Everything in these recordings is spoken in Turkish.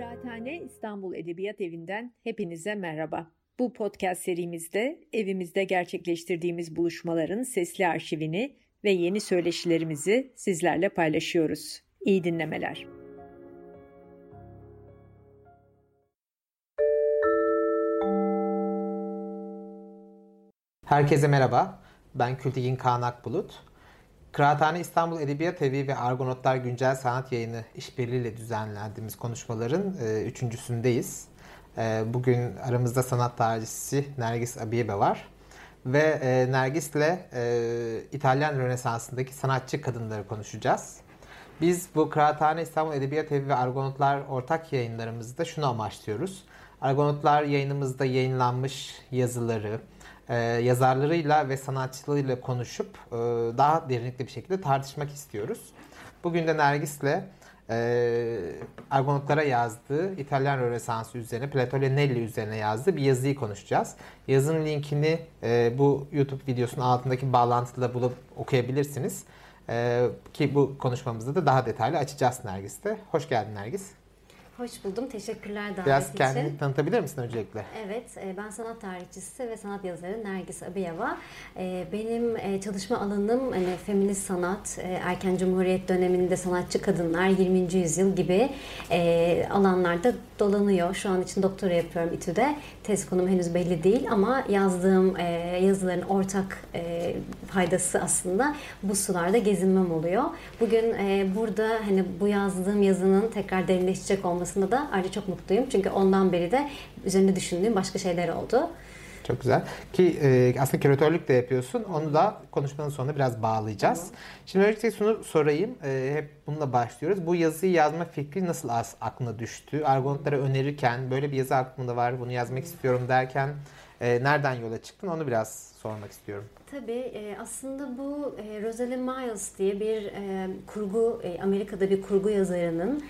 Kıraathane İstanbul Edebiyat Evi'nden hepinize merhaba. Bu podcast serimizde evimizde gerçekleştirdiğimiz buluşmaların sesli arşivini ve yeni söyleşilerimizi sizlerle paylaşıyoruz. İyi dinlemeler. Herkese merhaba. Ben Kültigin Kaan Akbulut. Kıraathane İstanbul Edebiyat Evi ve Argonotlar Güncel Sanat Yayını işbirliğiyle düzenlendiğimiz konuşmaların e, üçüncüsündeyiz. E, bugün aramızda sanat tarihçisi Nergis Abiyebe var. Ve e, Nergis'le e, İtalyan Rönesansı'ndaki sanatçı kadınları konuşacağız. Biz bu Kıraathane İstanbul Edebiyat Evi ve Argonotlar ortak yayınlarımızda şunu amaçlıyoruz. Argonotlar yayınımızda yayınlanmış yazıları, e, yazarlarıyla ve sanatçılarıyla konuşup e, daha derinlikli bir şekilde tartışmak istiyoruz. Bugün de Nergis'le e, Argonotlara yazdığı İtalyan Rönesansı üzerine, Plato Nelli üzerine yazdığı bir yazıyı konuşacağız. Yazının linkini e, bu YouTube videosunun altındaki bağlantıda bulup okuyabilirsiniz. E, ki bu konuşmamızda da daha detaylı açacağız Nergis'te. Hoş geldin Nergis. Hoş buldum. Teşekkürler davet Biraz için. kendini tanıtabilir misin öncelikle? Evet, e, ben sanat tarihçisi ve sanat yazarı Nergis Abiyava. E, benim e, çalışma alanım hani feminist sanat, erken cumhuriyet döneminde sanatçı kadınlar, 20. yüzyıl gibi alanlarda dolanıyor. Şu an için doktora yapıyorum İTÜ'de. Tez konum henüz belli değil ama yazdığım yazıların ortak faydası aslında bu sularda gezinmem oluyor. Bugün burada hani bu yazdığım yazının tekrar derinleşecek olması olmasında da ayrıca çok mutluyum. Çünkü ondan beri de üzerinde düşündüğüm başka şeyler oldu. Çok güzel. Ki e, aslında küratörlük de yapıyorsun. Onu da konuşmanın sonunda biraz bağlayacağız. Tamam. Şimdi öncelikle şunu sorayım. E, hep bununla başlıyoruz. Bu yazıyı yazma fikri nasıl az aklına düştü? Argonotlara önerirken böyle bir yazı aklımda var, bunu yazmak istiyorum derken e, nereden yola çıktın? Onu biraz sormak istiyorum. Tabii e, aslında bu e, Rosalind Miles diye bir e, kurgu, Amerika'da bir kurgu yazarının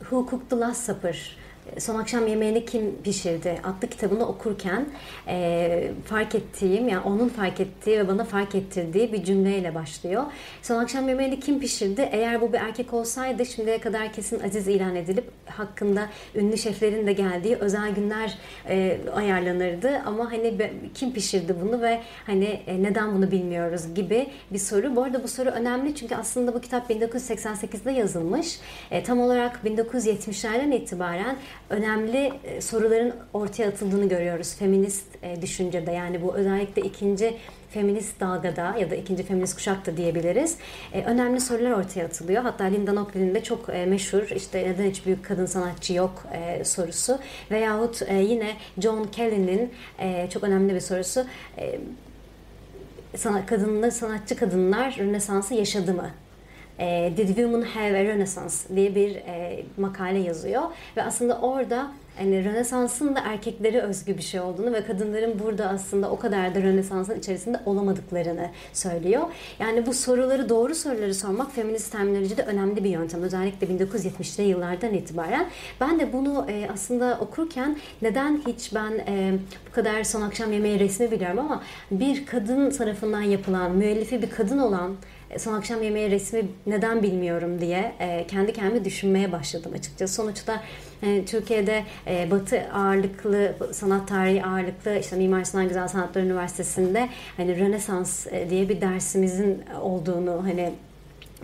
Who Cooked the Last Supper Son Akşam Yemeğini Kim Pişirdi adlı kitabını okurken e, fark ettiğim, yani onun fark ettiği ve bana fark ettirdiği bir cümleyle başlıyor. Son Akşam Yemeğini Kim Pişirdi? Eğer bu bir erkek olsaydı şimdiye kadar kesin aziz ilan edilip hakkında ünlü şeflerin de geldiği özel günler e, ayarlanırdı. Ama hani kim pişirdi bunu ve hani e, neden bunu bilmiyoruz gibi bir soru. Bu arada bu soru önemli çünkü aslında bu kitap 1988'de yazılmış. E, tam olarak 1970'lerden itibaren önemli e, soruların ortaya atıldığını görüyoruz feminist e, düşüncede. Yani bu özellikle ikinci feminist dalgada ya da ikinci feminist kuşakta diyebiliriz. E, önemli sorular ortaya atılıyor. Hatta Linda Nochlin de çok meşhur işte neden hiç büyük kadın sanatçı yok sorusu. Veyahut e, yine John Kelly'nin çok önemli bir sorusu. Sanat, kadınlar, sanatçı kadınlar Rönesans'ı yaşadı mı? E, Did Women Have a Renaissance diye bir e, makale yazıyor. Ve aslında orada hani Rönesans'ın da erkeklere özgü bir şey olduğunu ve kadınların burada aslında o kadar da Rönesans'ın içerisinde olamadıklarını söylüyor. Yani bu soruları doğru soruları sormak feminist terminolojide önemli bir yöntem. Özellikle 1970'li yıllardan itibaren. Ben de bunu e, aslında okurken neden hiç ben e, bu kadar son akşam yemeği resmi biliyorum ama bir kadın tarafından yapılan, müellifi bir kadın olan son akşam yemeği resmi neden bilmiyorum diye e, kendi kendime düşünmeye başladım açıkçası. Sonuçta e, Türkiye'de e, Batı ağırlıklı, sanat tarihi ağırlıklı işte Mimar Sinan Güzel Sanatlar Üniversitesi'nde hani Rönesans e, diye bir dersimizin olduğunu hani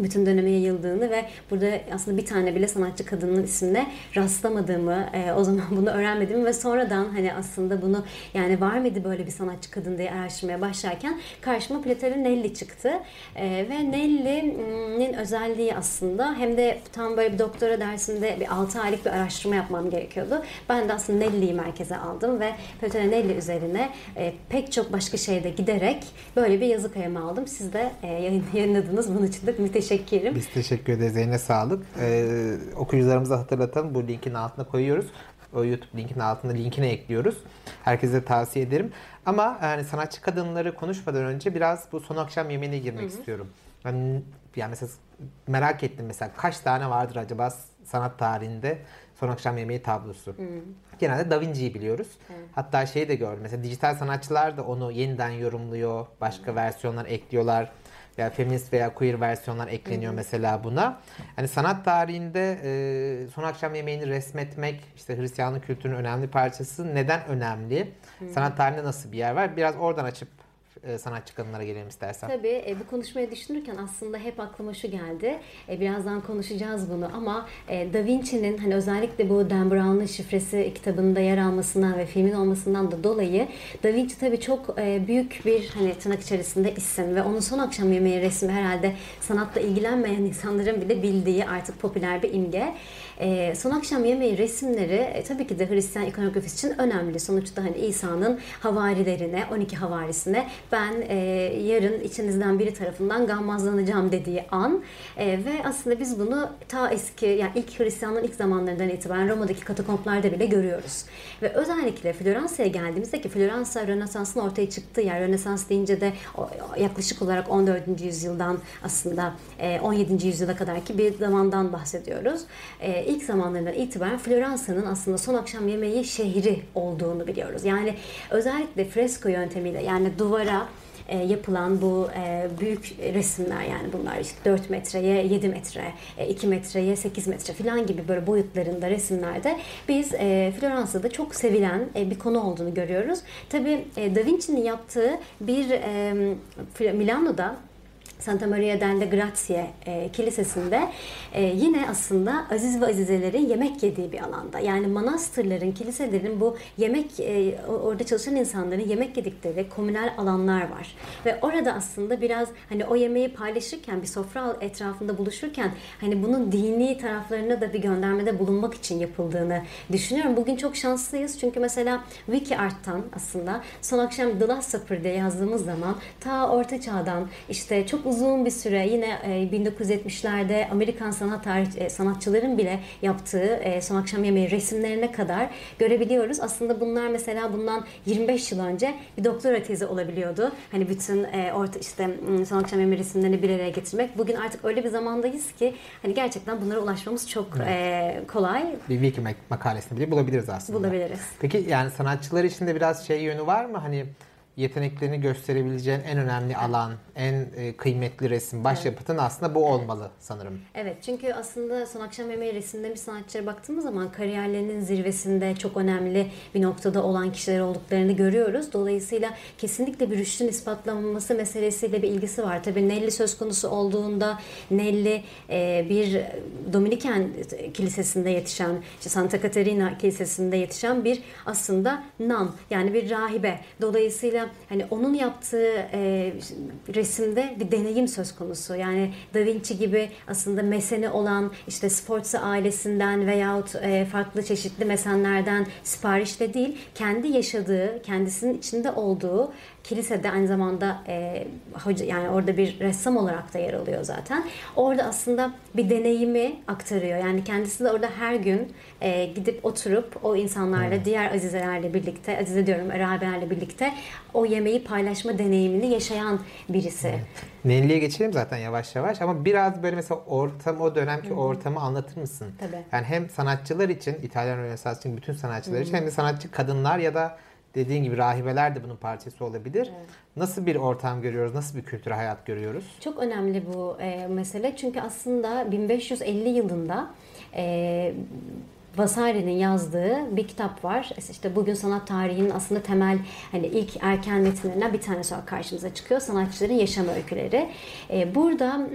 bütün döneme yayıldığını ve burada aslında bir tane bile sanatçı kadının ismine rastlamadığımı, e, o zaman bunu öğrenmediğimi ve sonradan hani aslında bunu yani var mıydı böyle bir sanatçı kadın diye araştırmaya başlarken karşıma Platero Nelli çıktı. E, ve Nelli'nin özelliği aslında hem de tam böyle bir doktora dersinde bir 6 aylık bir araştırma yapmam gerekiyordu. Ben de aslında Nelli'yi merkeze aldım ve Platero Nelli üzerine e, pek çok başka şeyde giderek böyle bir yazı kalemi aldım. Siz de e, yayınladınız. Bunun için de müteşekkir teşekkür Biz teşekkür ederiz. Eline sağlık. Ee, okuyucularımıza hatırlatalım. Bu linkin altına koyuyoruz. O YouTube linkinin altında linkini ekliyoruz. Herkese tavsiye ederim. Ama yani sanatçı kadınları konuşmadan önce biraz bu son akşam yemeğine girmek Hı-hı. istiyorum. Yani, yani mesela merak ettim mesela kaç tane vardır acaba sanat tarihinde son akşam yemeği tablosu. Hmm. Genelde Da Vinci'yi biliyoruz. Hmm. Hatta şeyi de gördüm. Mesela dijital sanatçılar da onu yeniden yorumluyor. Başka hmm. versiyonlar ekliyorlar. Veya feminist veya queer versiyonlar ekleniyor mesela buna. Hani sanat tarihinde e, son akşam yemeğini resmetmek işte Hristiyanlık kültürünün önemli parçası neden önemli? Sanat tarihinde nasıl bir yer var? Biraz oradan açıp e, sanatçı kadınlara gelelim istersen. Tabii e, bu konuşmayı düşünürken aslında hep aklıma şu geldi. E, birazdan konuşacağız bunu ama e, Da Vinci'nin hani özellikle bu Dan Brown'un şifresi kitabında yer almasından ve filmin olmasından da dolayı Da Vinci tabii çok e, büyük bir hani tırnak içerisinde isim ve onun son akşam yemeği resmi herhalde sanatla ilgilenmeyen insanların bile bildiği artık popüler bir imge. E, son akşam yemeği resimleri e, tabii ki de Hristiyan ikonografisi için önemli. Sonuçta hani İsa'nın havarilerine, 12 havarisine ben e, yarın içinizden biri tarafından gammazlanacağım dediği an e, ve aslında biz bunu ta eski yani ilk Hristiyanlığın ilk zamanlarından itibaren Roma'daki katakomplarda bile görüyoruz. Ve özellikle Floransa'ya geldiğimizde ki Floransa Rönesans'ın ortaya çıktığı yer. Rönesans deyince de yaklaşık olarak 14. yüzyıldan aslında 17. yüzyıla kadar ki bir zamandan bahsediyoruz. İlk zamanlarından itibaren Floransa'nın aslında son akşam yemeği şehri olduğunu biliyoruz. Yani özellikle fresko yöntemiyle yani duvara e, yapılan bu e, büyük resimler yani bunlar işte 4 metreye 7 metre, e, 2 metreye 8 metre falan gibi böyle boyutlarında resimlerde biz e, Floransa'da çok sevilen e, bir konu olduğunu görüyoruz. Tabi e, Da Vinci'nin yaptığı bir Milano'da Santa Maria delle Grazie e, kilisesinde e, yine aslında aziz ve azizelerin yemek yediği bir alanda. Yani manastırların, kiliselerin bu yemek e, orada çalışan insanların yemek yedikleri komünel alanlar var. Ve orada aslında biraz hani o yemeği paylaşırken bir sofra etrafında buluşurken hani bunun dini taraflarına da bir göndermede bulunmak için yapıldığını düşünüyorum. Bugün çok şanslıyız çünkü mesela Wiki Art'tan aslında son akşam The Last Supper diye yazdığımız zaman ta Orta Çağ'dan işte çok uzun bir süre yine 1970'lerde e, Amerikan sanat tarih, e, sanatçıların bile yaptığı e, son akşam yemeği resimlerine kadar görebiliyoruz. Aslında bunlar mesela bundan 25 yıl önce bir doktora tezi olabiliyordu. Hani bütün orta işte son akşam yemeği resimlerini bir araya getirmek. Bugün artık öyle bir zamandayız ki hani gerçekten bunlara ulaşmamız çok evet. kolay. Bir wiki makalesini bile bulabiliriz aslında. Bulabiliriz. Peki yani sanatçılar için de biraz şey yönü var mı? Hani yeteneklerini gösterebileceğin en önemli alan, en e, kıymetli resim, başyapıtın evet. aslında bu olmalı sanırım. Evet çünkü aslında Son Akşam Yemeği resimde bir sanatçılara baktığımız zaman kariyerlerinin zirvesinde çok önemli bir noktada olan kişiler olduklarını görüyoruz. Dolayısıyla kesinlikle bir rüştün ispatlanması meselesiyle bir ilgisi var. Tabii Nelly söz konusu olduğunda Nelly e, bir Dominiken kilisesinde yetişen, işte Santa Caterina kilisesinde yetişen bir aslında nan yani bir rahibe. Dolayısıyla hani onun yaptığı e, resimde bir deneyim söz konusu. Yani Da Vinci gibi aslında meseni olan işte Sforza ailesinden veyahut e, farklı çeşitli mesenlerden siparişle değil, kendi yaşadığı, kendisinin içinde olduğu kilisede aynı zamanda e, hoca yani orada bir ressam olarak da yer alıyor zaten. Orada aslında bir deneyimi aktarıyor. Yani kendisi de orada her gün e, gidip oturup o insanlarla hmm. diğer azizelerle birlikte, azize diyorum rahibelerle birlikte o yemeği paylaşma deneyimini yaşayan birisi. Evet. Nelli'ye geçelim zaten yavaş yavaş ama biraz böyle mesela ortam o dönemki Hı-hı. ortamı anlatır mısın? Tabii. Yani hem sanatçılar için, İtalyan Rönesans için bütün sanatçılar Hı-hı. için hem de sanatçı kadınlar ya da dediğin gibi rahibeler de bunun parçası olabilir. Evet. Nasıl bir ortam görüyoruz? Nasıl bir kültür hayat görüyoruz? Çok önemli bu e, mesele. Çünkü aslında 1550 yılında e, Vasari'nin yazdığı bir kitap var. İşte bugün sanat tarihinin aslında temel hani ilk erken metinlerinden bir tanesi olarak karşımıza çıkıyor. Sanatçıların yaşam öyküleri. Ee, burada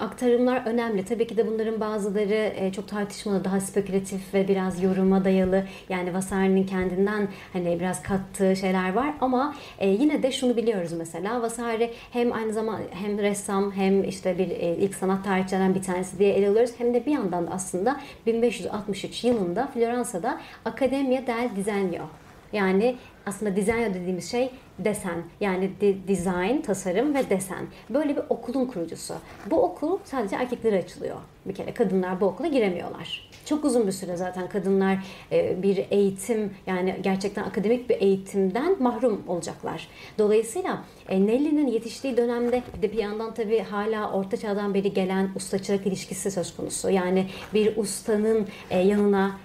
aktarımlar önemli. Tabii ki de bunların bazıları e, çok tartışmalı, daha spekülatif ve biraz yoruma dayalı. Yani Vasari'nin kendinden hani biraz kattığı şeyler var ama e, yine de şunu biliyoruz mesela. Vasari hem aynı zamanda hem ressam hem işte bir e, ilk sanat tarihçilerinden bir tanesi diye ele alıyoruz. Hem de bir yandan da aslında 1563 yılında Floransa'da Accademia del Disegno yani aslında disegno dediğimiz şey desen yani de, design, tasarım ve desen. Böyle bir okulun kurucusu. Bu okul sadece erkeklere açılıyor. Bir kere kadınlar bu okula giremiyorlar. Çok uzun bir süre zaten kadınlar e, bir eğitim yani gerçekten akademik bir eğitimden mahrum olacaklar. Dolayısıyla e, Nelly'nin yetiştiği dönemde bir de bir yandan tabii hala orta çağdan beri gelen usta çırak ilişkisi söz konusu. Yani bir ustanın e, yanına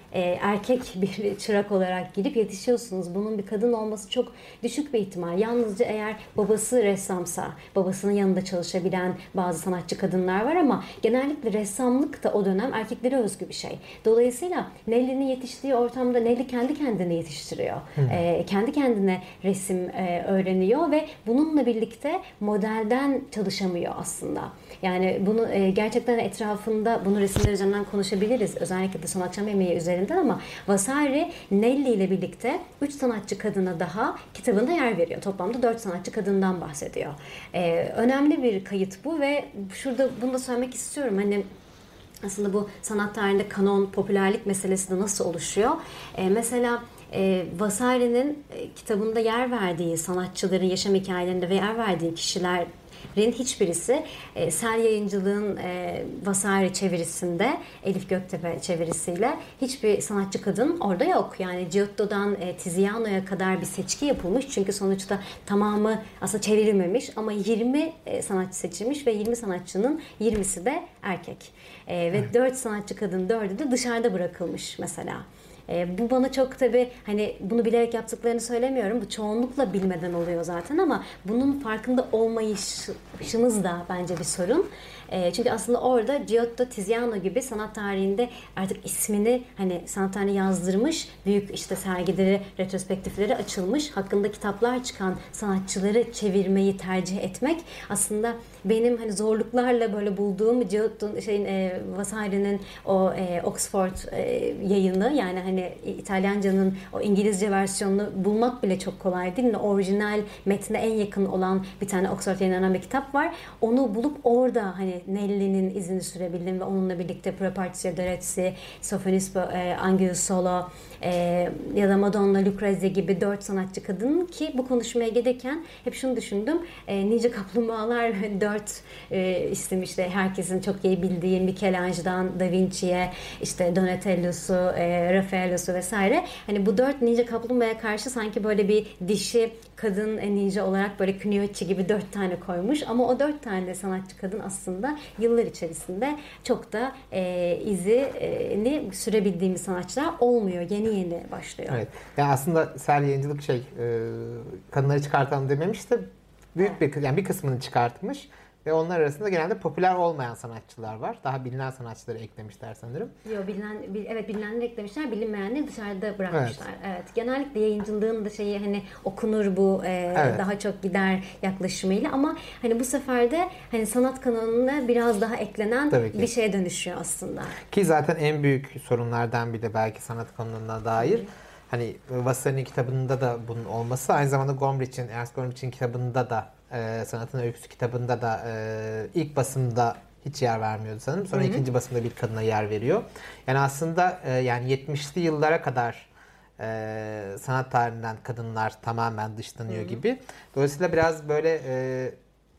erkek bir çırak olarak girip yetişiyorsunuz. Bunun bir kadın olması çok düşük bir ihtimal. Yalnızca eğer babası ressamsa, babasının yanında çalışabilen bazı sanatçı kadınlar var ama genellikle ressamlık da o dönem erkeklere özgü bir şey. Dolayısıyla Nelly'nin yetiştiği ortamda Nelly kendi kendine yetiştiriyor. E, kendi kendine resim e, öğreniyor ve bununla birlikte modelden çalışamıyor aslında. Yani bunu e, gerçekten etrafında bunu resimler üzerinden konuşabiliriz. Özellikle de son akşam yemeği üzerinden ama Vasari Nelly ile birlikte 3 sanatçı kadına daha kitabında yer veriyor. Toplamda 4 sanatçı kadından bahsediyor. Ee, önemli bir kayıt bu ve şurada bunu da söylemek istiyorum. Hani aslında bu sanat tarihinde kanon, popülerlik meselesi de nasıl oluşuyor? Ee, mesela e, Vasari'nin kitabında yer verdiği sanatçıların yaşam hikayelerinde ve yer verdiği kişiler rin hiçbirisi e, Sel Yayıncılığın e, Vasari çevirisinde Elif Göktepe çevirisiyle hiçbir sanatçı kadın orada yok. Yani Giotto'dan e, Tiziano'ya kadar bir seçki yapılmış. Çünkü sonuçta tamamı aslında çevrilmemiş ama 20 e, sanatçı seçilmiş ve 20 sanatçının 20'si de erkek. E, ve evet. 4 sanatçı kadın 4'ü de dışarıda bırakılmış mesela. E, bu bana çok tabi hani bunu bilerek yaptıklarını söylemiyorum. Bu çoğunlukla bilmeden oluyor zaten ama bunun farkında olmayışımız da bence bir sorun. E, çünkü aslında orada Giotto Tiziano gibi sanat tarihinde artık ismini hani sanat tarihine yazdırmış, büyük işte sergileri, retrospektifleri açılmış, hakkında kitaplar çıkan sanatçıları çevirmeyi tercih etmek aslında benim hani zorluklarla böyle bulduğum Giotto şeyin e, Vasari'nin o e, Oxford e, yayını yani hani İtalyanca'nın o İngilizce versiyonunu bulmak bile çok kolay değil mi? Orijinal metne en yakın olan bir tane Oxford yayınlanan bir kitap var. Onu bulup orada hani Nelly'nin izini sürebildim ve onunla birlikte Prepartio Dorezzi, Sofonispo, e, Angius Solo e, ya da Madonna, Lucrezia gibi dört sanatçı kadın ki bu konuşmaya gelirken hep şunu düşündüm. E, Nice Kaplumbağalar dört e, isim işte herkesin çok iyi bildiği Michelangelo'dan Da Vinci'ye işte Donatello'su, e, Raffaello'su vesaire. Hani bu dört Ninja Kaplumbağa'ya karşı sanki böyle bir dişi kadın ninja olarak böyle Kuniochi gibi dört tane koymuş ama o dört tane sanatçı kadın aslında yıllar içerisinde çok da e, izini sürebildiğimiz sanatçılar olmuyor. Yeni yeni başlıyor. Evet. Yani aslında sel yayıncılık şey e, kadınları çıkartalım dememiş de büyük bir yani bir kısmını çıkartmış. Ve onlar arasında genelde popüler olmayan sanatçılar var. Daha bilinen sanatçıları eklemişler sanırım. Yok bilinen, evet bilinenleri eklemişler, bilinmeyenleri dışarıda bırakmışlar. Evet. evet. Genellikle yayıncılığın da şeyi hani okunur bu e, evet. daha çok gider yaklaşımıyla ama hani bu sefer de hani sanat kanalına biraz daha eklenen bir şeye dönüşüyor aslında. Ki zaten en büyük sorunlardan bir de belki sanat kanalına dair hani Vasari'nin kitabında da bunun olması aynı zamanda Gombrich'in, Ernst Gombrich'in kitabında da e, Sanatın Öyküsü kitabında da e, ilk basımda hiç yer vermiyordu sanırım. Sonra Hı-hı. ikinci basımda bir kadına yer veriyor. Yani aslında e, yani 70'li yıllara kadar e, sanat tarihinden kadınlar tamamen dışlanıyor Hı-hı. gibi. Dolayısıyla biraz böyle e,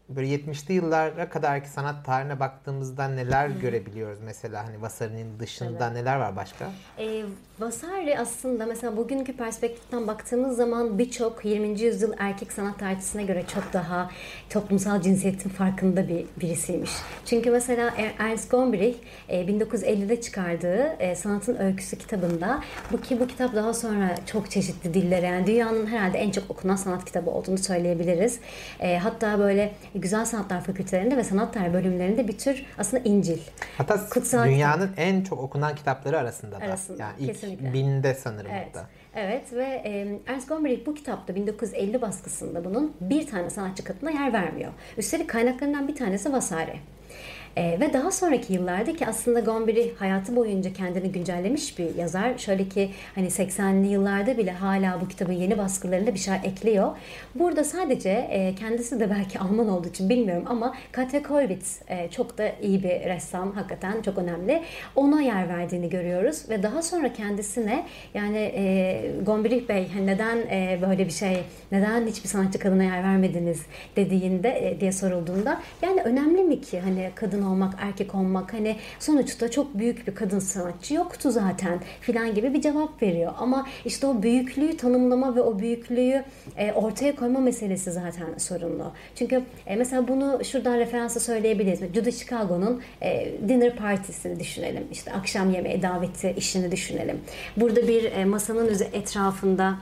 böyle 70'li yıllara kadarki sanat tarihine baktığımızda neler görebiliyoruz mesela hani Vasari'nin dışında evet. neler var başka? E, Vasari aslında mesela bugünkü perspektiften baktığımız zaman birçok 20. yüzyıl erkek sanat tarihçisine göre çok daha toplumsal cinsiyetin farkında bir birisiymiş. Çünkü mesela Ernst Gombrich 1950'de çıkardığı e, Sanatın Öyküsü kitabında bu ki bu kitap daha sonra çok çeşitli dillere yani dünyanın herhalde en çok okunan sanat kitabı olduğunu söyleyebiliriz. E, hatta böyle Güzel Sanatlar Fakültelerinde ve Sanat Tarihi bölümlerinde bir tür aslında İncil. Hatta Kutsal dünyanın kitap. en çok okunan kitapları arasında da. Arasında, yani ilk kesinlikle. binde sanırım evet. hatta. Evet ve e, Ernst Gombrich bu kitapta 1950 baskısında bunun bir tane sanatçı kadına yer vermiyor. Üstelik kaynaklarından bir tanesi Vasari. E, ve daha sonraki yıllarda ki aslında Gomberi hayatı boyunca kendini güncellemiş bir yazar. Şöyle ki hani 80'li yıllarda bile hala bu kitabın yeni baskılarında bir şey ekliyor. Burada sadece e, kendisi de belki Alman olduğu için bilmiyorum ama Katja Kollwitz e, çok da iyi bir ressam. Hakikaten çok önemli. Ona yer verdiğini görüyoruz ve daha sonra kendisine yani e, Gombrich Bey hani neden e, böyle bir şey, neden hiçbir sanatçı kadına yer vermediniz dediğinde e, diye sorulduğunda yani önemli mi ki hani kadın olmak, erkek olmak hani sonuçta çok büyük bir kadın sanatçı yoktu zaten filan gibi bir cevap veriyor. Ama işte o büyüklüğü tanımlama ve o büyüklüğü e, ortaya koyma meselesi zaten sorunlu. Çünkü e, mesela bunu şuradan referansı söyleyebiliriz. Judy Chicago'nun e, dinner partisini düşünelim. İşte akşam yemeği daveti işini düşünelim. Burada bir e, masanın etrafında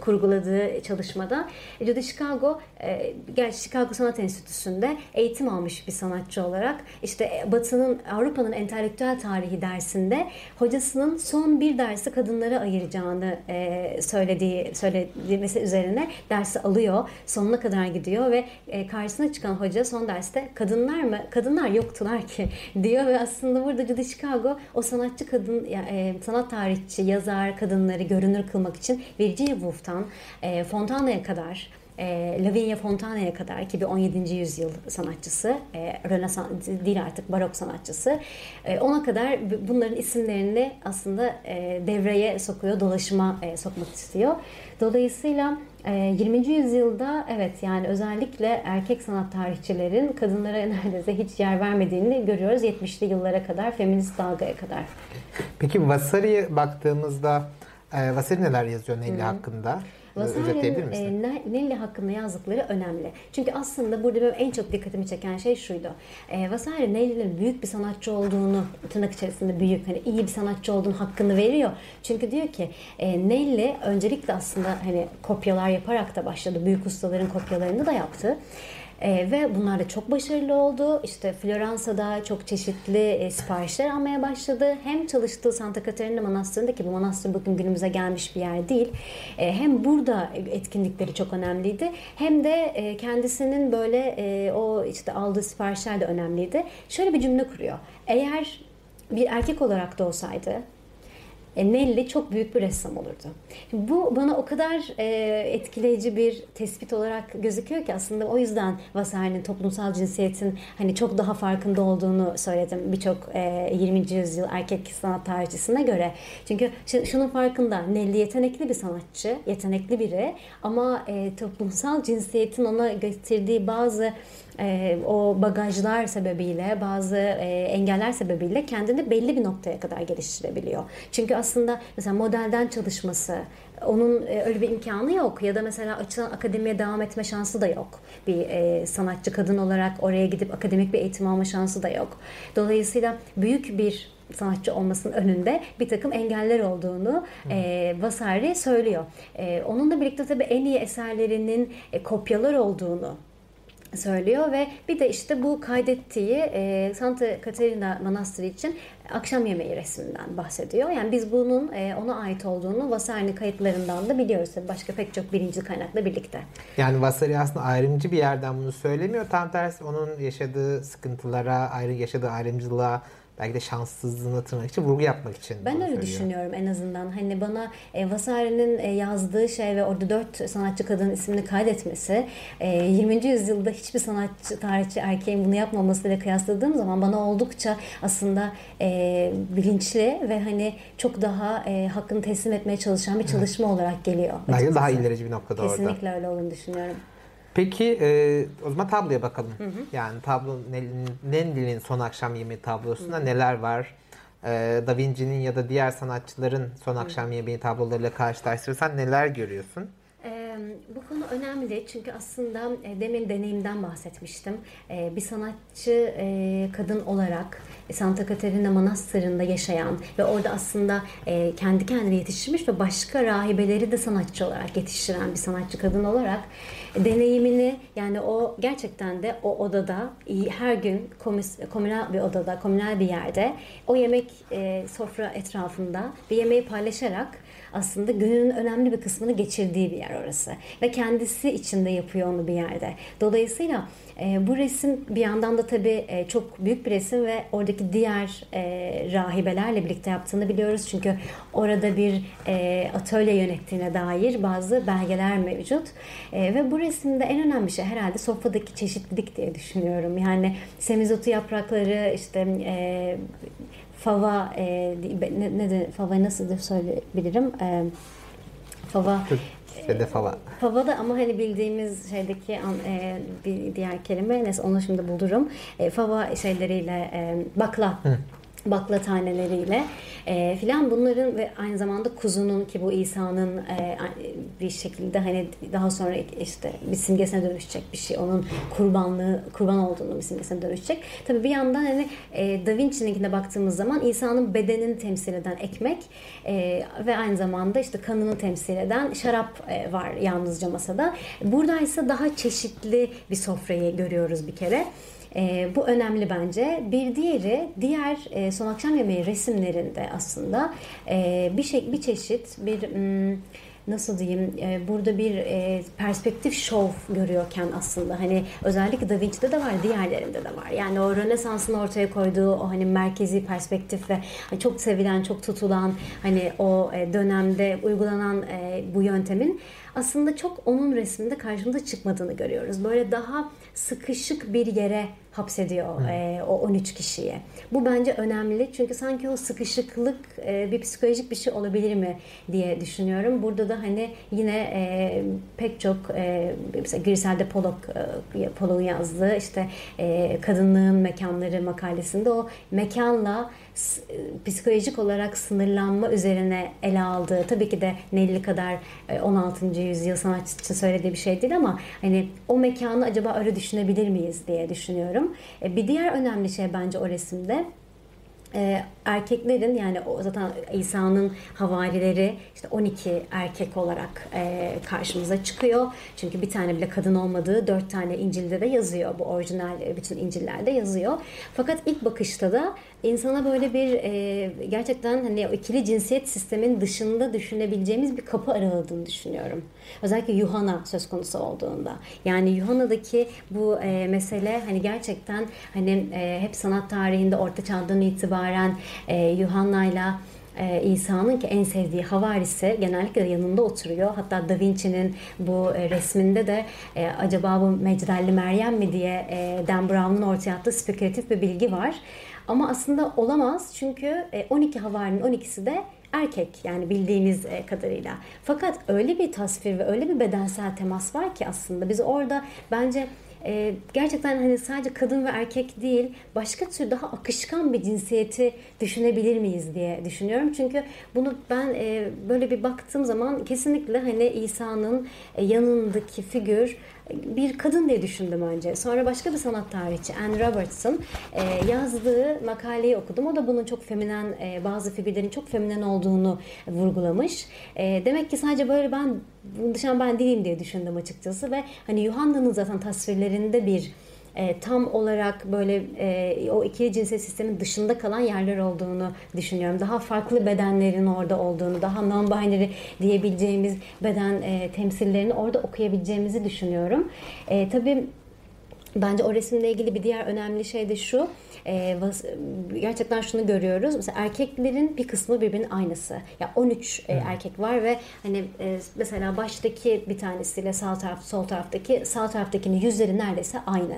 kurguladığı çalışmada Judy Chicago gerçi Chicago Sanat Enstitüsü'nde eğitim almış bir sanatçı olarak işte e, Batı'nın Avrupa'nın entelektüel tarihi dersinde hocasının son bir dersi kadınlara ayıracağını e, söylediği söylemesi üzerine dersi alıyor. Sonuna kadar gidiyor ve e, karşısına çıkan hoca son derste kadınlar mı? Kadınlar yoktular ki diyor ve aslında burada Judy Chicago o sanatçı kadın sanat tarihçi, yazar kadınları görünür kılmak için Virginia Woolf'tan Fontana'ya kadar e, Lavinia Fontana'ya kadar ki bir 17. yüzyıl sanatçısı, e, Rönesans değil artık barok sanatçısı. E, ona kadar bunların isimlerini aslında e, devreye sokuyor, dolaşıma e, sokmak istiyor. Dolayısıyla 20. E, yüzyılda evet yani özellikle erkek sanat tarihçilerin kadınlara neredeyse hiç yer vermediğini görüyoruz 70'li yıllara kadar, feminist dalgaya kadar. Peki Vasari'ye baktığımızda e, Vasari neler yazıyor Nelly hakkında? Vasari'nin e, Nelly hakkında yazdıkları önemli. Çünkü aslında burada benim en çok dikkatimi çeken şey şuydu. E, Vasari Nelly'nin büyük bir sanatçı olduğunu, tırnak içerisinde büyük, hani iyi bir sanatçı olduğunu hakkını veriyor. Çünkü diyor ki e, Nelly öncelikle aslında hani kopyalar yaparak da başladı. Büyük ustaların kopyalarını da yaptı. E, ve bunlar da çok başarılı oldu. İşte Floransa'da çok çeşitli e, siparişler almaya başladı. Hem çalıştığı Santa Caterina Manastırı'nda ki bu manastır bugün günümüze gelmiş bir yer değil. E, hem burada etkinlikleri çok önemliydi. Hem de e, kendisinin böyle e, o işte aldığı siparişler de önemliydi. Şöyle bir cümle kuruyor. Eğer bir erkek olarak da olsaydı e, Nelly çok büyük bir ressam olurdu. Bu bana o kadar e, etkileyici bir tespit olarak gözüküyor ki aslında o yüzden Vasari'nin toplumsal cinsiyetin hani çok daha farkında olduğunu söyledim birçok e, 20. yüzyıl erkek sanat tarihçisine göre. Çünkü şunun farkında Nelly yetenekli bir sanatçı, yetenekli biri ama e, toplumsal cinsiyetin ona getirdiği bazı e, o bagajlar sebebiyle, bazı e, engeller sebebiyle kendini belli bir noktaya kadar geliştirebiliyor. Çünkü aslında mesela modelden çalışması, onun e, öyle bir imkanı yok ya da mesela açılan akademiye devam etme şansı da yok. Bir e, sanatçı kadın olarak oraya gidip akademik bir eğitim alma şansı da yok. Dolayısıyla büyük bir sanatçı olmasının önünde bir takım engeller olduğunu e, Vasari söylüyor. E, onunla birlikte tabii en iyi eserlerinin e, kopyalar olduğunu söylüyor ve bir de işte bu kaydettiği e, Santa Caterina Manastırı için akşam yemeği resminden bahsediyor. Yani biz bunun e, ona ait olduğunu Vasari kayıtlarından da biliyoruz. Başka pek çok birinci kaynakla birlikte. Yani Vasari aslında ayrımcı bir yerden bunu söylemiyor. Tam tersi onun yaşadığı sıkıntılara, ayrı yaşadığı ayrımcılığa belki de şanssızlığını tırnak için vurgu yapmak için. Ben öyle söylüyor. düşünüyorum en azından. Hani bana e, Vasari'nin e, yazdığı şey ve orada dört sanatçı kadın ismini kaydetmesi e, 20. yüzyılda hiçbir sanatçı, tarihçi erkeğin bunu yapmamasıyla kıyasladığım zaman bana oldukça aslında e, bilinçli ve hani çok daha e, hakkını teslim etmeye çalışan bir çalışma evet. olarak geliyor. Belki daha ilerici bir noktada Kesinlikle orada. Kesinlikle öyle olduğunu düşünüyorum. Peki e, o zaman tabloya bakalım. Hı hı. Yani tablo Nendi'nin son akşam yemeği tablosunda hı hı. neler var? E, da Vinci'nin ya da diğer sanatçıların son akşam yemeği tablolarıyla karşılaştırırsan neler görüyorsun? Bu konu önemli çünkü aslında e, demin deneyimden bahsetmiştim. E, bir sanatçı e, kadın olarak Santa Caterina Manastırı'nda yaşayan ve orada aslında kendi kendine yetiştirmiş ve başka rahibeleri de sanatçı olarak yetiştiren bir sanatçı kadın olarak deneyimini yani o gerçekten de o odada her gün komünal bir odada, komünal bir yerde o yemek sofra etrafında bir yemeği paylaşarak aslında günün önemli bir kısmını geçirdiği bir yer orası. Ve kendisi içinde yapıyor onu bir yerde. Dolayısıyla e, bu resim bir yandan da tabii e, çok büyük bir resim ve oradaki diğer e, rahibelerle birlikte yaptığını biliyoruz. Çünkü orada bir e, atölye yönettiğine dair bazı belgeler mevcut. E, ve bu resimde en önemli şey herhalde sofradaki çeşitlilik diye düşünüyorum. Yani semizotu yaprakları işte e, fava e, ne, ne de fava nasıl söyleyebilirim e, fava Türkçe'de fava. Fava da ama hani bildiğimiz şeydeki e, bir diğer kelime neyse onu şimdi bulurum. E, fava şeyleriyle e, bakla. Hı bakla taneleriyle e, filan bunların ve aynı zamanda kuzunun ki bu İsa'nın e, bir şekilde hani daha sonra işte bir simgesine dönüşecek bir şey onun kurbanlığı kurban olduğunu bir simgesine dönüşecek. Tabi bir yandan hani e, Da Vinci'ninkine baktığımız zaman İsa'nın bedenini temsil eden ekmek e, ve aynı zamanda işte kanını temsil eden şarap e, var yalnızca masada. Burada ise daha çeşitli bir sofrayı görüyoruz bir kere. E, bu önemli bence. Bir diğeri diğer e, son akşam yemeği resimlerinde aslında e, bir şey bir çeşit bir m, nasıl diyeyim e, burada bir e, perspektif şov görüyorken aslında hani özellikle Da Vinci'de de var diğerlerinde de var. Yani o Rönesans'ın ortaya koyduğu o hani merkezi perspektif ve hani çok sevilen çok tutulan hani o e, dönemde uygulanan bu yöntemin aslında çok onun resminde karşımıza çıkmadığını görüyoruz. Böyle daha sıkışık bir yere hapsediyor e, o 13 kişiye. Bu bence önemli çünkü sanki o sıkışıklık e, bir psikolojik bir şey olabilir mi diye düşünüyorum. Burada da hani yine e, pek çok e, mesela Grisel'de Pollock, e, Pollock'un yazdığı işte e, kadınlığın mekanları makalesinde o mekanla psikolojik olarak sınırlanma üzerine ele aldığı tabii ki de Nelly kadar 16. yüzyıl sanatçısı söylediği bir şey değil ama hani o mekanı acaba öyle düşünebilir miyiz diye düşünüyorum. E, bir diğer önemli şey bence o resimde e, erkeklerin yani o zaten İsa'nın havarileri işte 12 erkek olarak e, karşımıza çıkıyor. Çünkü bir tane bile kadın olmadığı dört tane İncil'de de yazıyor. Bu orijinal bütün İncil'lerde yazıyor. Fakat ilk bakışta da insana böyle bir e, gerçekten hani ikili cinsiyet sistemin dışında düşünebileceğimiz bir kapı araladığını düşünüyorum. Özellikle Yuhanna söz konusu olduğunda. Yani Yuhanna'daki bu e, mesele hani gerçekten hani e, hep sanat tarihinde orta çağdan itibaren e, Yuhanna'yla e, İsa'nın ki en sevdiği havarisi genellikle yanında oturuyor. Hatta Da Vinci'nin bu e, resminde de e, acaba bu Mecdelli Meryem mi diye e, Dan Brown'un ortaya attığı spekülatif bir bilgi var. Ama aslında olamaz çünkü 12 e, havarinin 12'si de erkek yani bildiğimiz e, kadarıyla. Fakat öyle bir tasvir ve öyle bir bedensel temas var ki aslında biz orada bence e, gerçekten hani sadece kadın ve erkek değil başka tür daha akışkan bir cinsiyeti düşünebilir miyiz diye düşünüyorum. Çünkü bunu ben böyle bir baktığım zaman kesinlikle hani İsa'nın yanındaki figür bir kadın diye düşündüm önce. Sonra başka bir sanat tarihçi Anne Robertson e, yazdığı makaleyi okudum. O da bunun çok feminen, e, bazı figürlerin çok feminen olduğunu vurgulamış. E, demek ki sadece böyle ben dışarı ben değilim diye düşündüm açıkçası ve hani Yuhanna'nın zaten tasvirlerinde bir e, tam olarak böyle e, o iki cinsel sistemin dışında kalan yerler olduğunu düşünüyorum. Daha farklı bedenlerin orada olduğunu, daha non-binary diyebileceğimiz beden e, temsillerini orada okuyabileceğimizi düşünüyorum. E, tabii Bence o resimle ilgili bir diğer önemli şey de şu. E, gerçekten şunu görüyoruz. Mesela erkeklerin bir kısmı birbirinin aynısı. Ya 13 e, erkek var ve hani e, mesela baştaki bir tanesiyle sağ taraf sol taraftaki sağ taraftakinin yüzleri neredeyse aynı.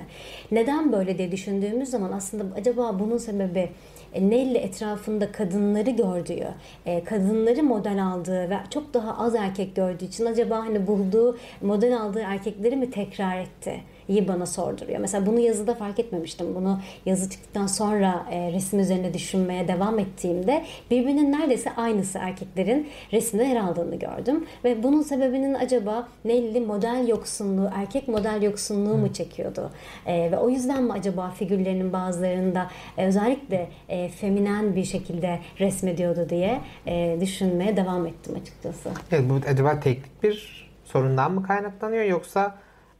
Neden böyle diye düşündüğümüz zaman aslında acaba bunun sebebi e, Nelly etrafında kadınları gördüğü, e, kadınları model aldığı ve çok daha az erkek gördüğü için acaba hani bulduğu model aldığı erkekleri mi tekrar etti? İyi bana sorduruyor. Mesela bunu yazıda fark etmemiştim. Bunu yazı çıktıktan sonra e, resim üzerine düşünmeye devam ettiğimde birbirinin neredeyse aynısı erkeklerin resimde yer aldığını gördüm. Ve bunun sebebinin acaba Nelly model yoksunluğu, erkek model yoksunluğu mu çekiyordu? E, ve o yüzden mi acaba figürlerinin bazılarında e, özellikle e, feminen bir şekilde resmediyordu diye e, düşünmeye devam ettim açıkçası. Evet, bu acaba teknik bir sorundan mı kaynaklanıyor yoksa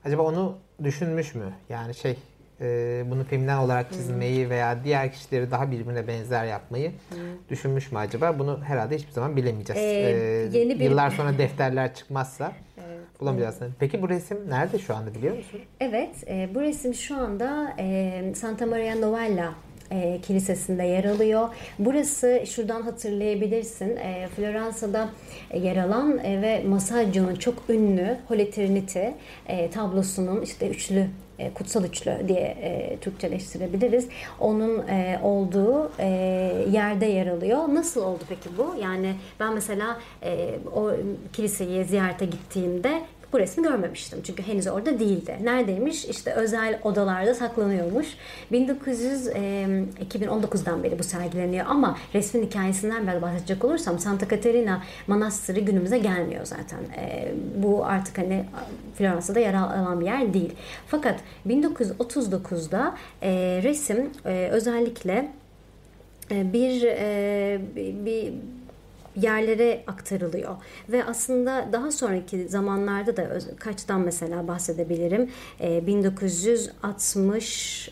acaba onu düşünmüş mü? Yani şey e, bunu feminen olarak çizmeyi veya diğer kişileri daha birbirine benzer yapmayı hmm. düşünmüş mü acaba? Bunu herhalde hiçbir zaman bilemeyeceğiz. Ee, ee, yeni bir... Yıllar sonra defterler çıkmazsa evet. bulamayacağız. Evet. Peki bu resim nerede şu anda biliyor musun? Evet, e, bu resim şu anda e, Santa Maria Novella e, Kilisesi'nde yer alıyor. Burası şuradan hatırlayabilirsin. E, Floransa'da yer alan e, ve Massaggio'nun çok ünlü Holy Trinity e, tablosunun işte üçlü e, kutsal üçlü diye e, Türkçeleştirebiliriz. Onun e, olduğu e, yerde yer alıyor. Nasıl oldu peki bu? Yani ben mesela e, o kiliseyi ziyarete gittiğimde bu resmi görmemiştim. Çünkü henüz orada değildi. Neredeymiş? İşte özel odalarda saklanıyormuş. 1900 e, 2019'dan beri bu sergileniyor ama resmin hikayesinden biraz bahsedecek olursam Santa Caterina Manastırı günümüze gelmiyor zaten. E, bu artık hani Floransa'da yer alan bir yer değil. Fakat 1939'da e, resim e, özellikle bir, e, bir yerlere aktarılıyor. Ve aslında daha sonraki zamanlarda da kaçtan mesela bahsedebilirim. 1960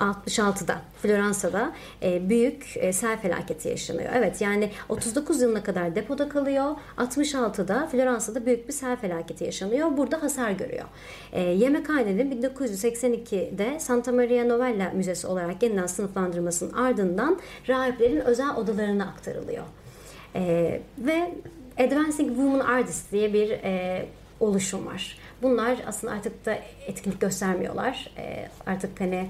66'da Floransa'da e, büyük e, sel felaketi yaşanıyor. Evet yani 39 yılına kadar depoda kalıyor. 66'da Floransa'da büyük bir sel felaketi yaşanıyor. Burada hasar görüyor. E, yemekhanenin 1982'de Santa Maria Novella Müzesi olarak yeniden sınıflandırmasının ardından rahiplerin özel odalarına aktarılıyor. E, ve Advancing Women Artists diye bir e, oluşum var. Bunlar aslında artık da etkinlik göstermiyorlar. E, artık hani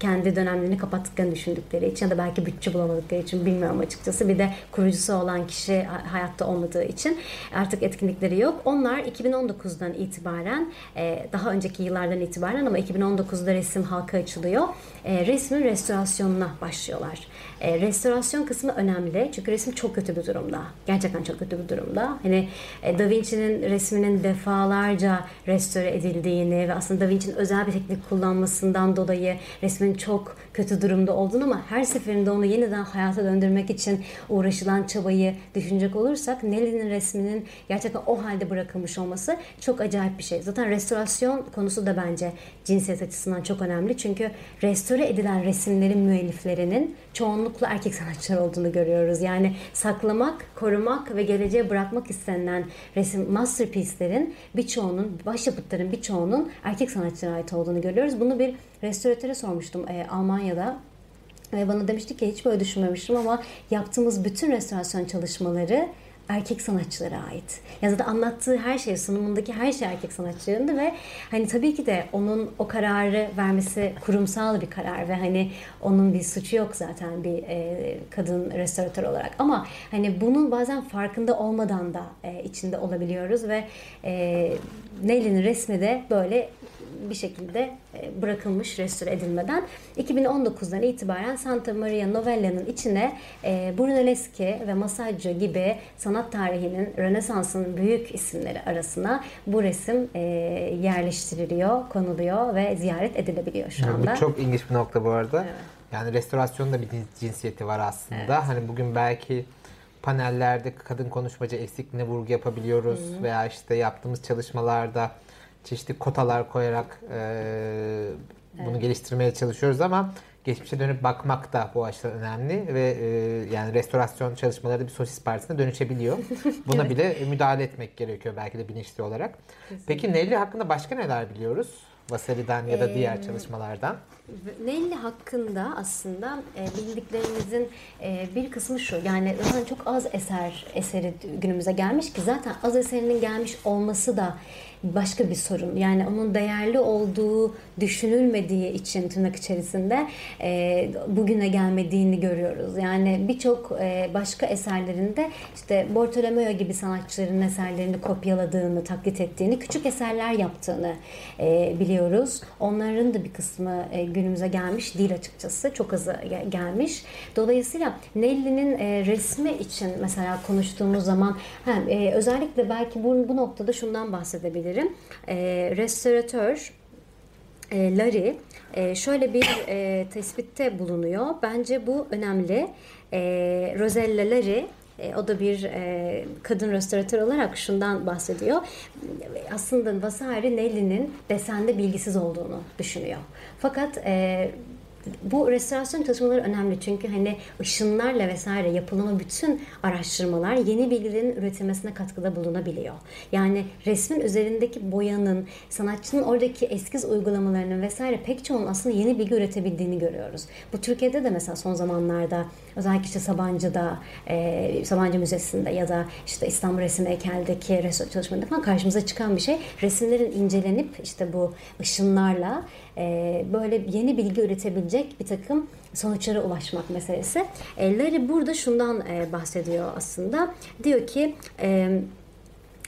kendi dönemlerini kapattıklarını düşündükleri için ya da belki bütçe bulamadıkları için bilmiyorum açıkçası. Bir de kurucusu olan kişi hayatta olmadığı için artık etkinlikleri yok. Onlar 2019'dan itibaren e, daha önceki yıllardan itibaren ama 2019'da resim halka açılıyor. E, resmin restorasyonuna başlıyorlar. E, restorasyon kısmı önemli çünkü resim çok kötü bir durumda. Gerçekten çok kötü bir durumda. Hani Da Vinci'nin resminin defalarca restore edildiğini ve aslında Da Vinci'nin özel bir teknik kullanmasından dolayı resmin çok kötü durumda olduğunu ama her seferinde onu yeniden hayata döndürmek için uğraşılan çabayı düşünecek olursak Nelly'nin resminin gerçekten o halde bırakılmış olması çok acayip bir şey. Zaten restorasyon konusu da bence cinsiyet açısından çok önemli. Çünkü restore edilen resimlerin müelliflerinin çoğunlukla erkek sanatçılar olduğunu görüyoruz. Yani saklamak, korumak ve geleceğe bırakmak istenilen resim masterpiece'lerin birçoğunun, başyapıtların birçoğunun erkek sanatçılara ait olduğunu görüyoruz. Bunu bir restoratöre sormuştum e, Almanya'da. Ve bana demişti ki hiç böyle düşünmemiştim ama yaptığımız bütün restorasyon çalışmaları erkek sanatçılara ait. Ya zaten anlattığı her şey, sunumundaki her şey erkek sanatçılarındı ve hani tabii ki de onun o kararı vermesi kurumsal bir karar ve hani onun bir suçu yok zaten bir e, kadın restoratör olarak. Ama hani bunun bazen farkında olmadan da e, içinde olabiliyoruz ve e, Nelly'nin resmi de böyle bir şekilde e, bırakılmış restore edilmeden 2019'dan itibaren Santa Maria Novella'nın içine e, Brunelleschi ve Masaccio gibi sanat tarihinin Rönesans'ın büyük isimleri arasına bu resim e, yerleştiriliyor, konuluyor ve ziyaret edilebiliyor şu anda. Bu çok ilginç bir nokta bu arada. Evet. Yani restorasyonun da bir cinsiyeti var aslında. Evet. Hani bugün belki panellerde kadın konuşmacı eksikliğine vurgu yapabiliyoruz Hı-hı. veya işte yaptığımız çalışmalarda çeşitli kotalar koyarak e, bunu evet. geliştirmeye çalışıyoruz ama geçmişe dönüp bakmak da bu açıdan önemli ve e, yani restorasyon çalışmaları da bir sosis partisine dönüşebiliyor. Buna evet. bile müdahale etmek gerekiyor belki de bilinçli olarak. Kesinlikle. Peki Nelly hakkında başka neler biliyoruz? Vasari'den ya da diğer çalışmalardan. Nelly hakkında aslında bildiklerimizin bir kısmı şu. Yani zaten çok az eser eseri günümüze gelmiş ki zaten az eserinin gelmiş olması da başka bir sorun. Yani onun değerli olduğu düşünülmediği için tırnak içerisinde e, bugüne gelmediğini görüyoruz. Yani birçok e, başka eserlerinde işte Bartolomeo gibi sanatçıların eserlerini kopyaladığını, taklit ettiğini, küçük eserler yaptığını e, biliyoruz. Onların da bir kısmı e, günümüze gelmiş değil açıkçası. Çok azı gelmiş. Dolayısıyla Nelly'nin e, resmi için mesela konuştuğumuz zaman ha, e, özellikle belki bu, bu noktada şundan bahsedebiliriz bahsedebilirim. E, restoratör e, Larry e, şöyle bir e, tespitte bulunuyor. Bence bu önemli. E, Rosella Larry e, o da bir e, kadın restoratör olarak şundan bahsediyor. Aslında Vasari Nelly'nin desende bilgisiz olduğunu düşünüyor. Fakat e, bu restorasyon çalışmaları önemli çünkü hani ışınlarla vesaire yapılan bütün araştırmalar yeni bilgilerin üretilmesine katkıda bulunabiliyor. Yani resmin üzerindeki boyanın, sanatçının oradaki eskiz uygulamalarının vesaire pek çoğunun aslında yeni bilgi üretebildiğini görüyoruz. Bu Türkiye'de de mesela son zamanlarda özellikle işte Sabancı'da, e, Sabancı Müzesi'nde ya da işte İstanbul Resim Heykel'deki resim çalışmalarında falan karşımıza çıkan bir şey. Resimlerin incelenip işte bu ışınlarla e, böyle yeni bilgi üretebilecek bir takım sonuçlara ulaşmak meselesi. E, Larry burada şundan e, bahsediyor aslında. Diyor ki... E,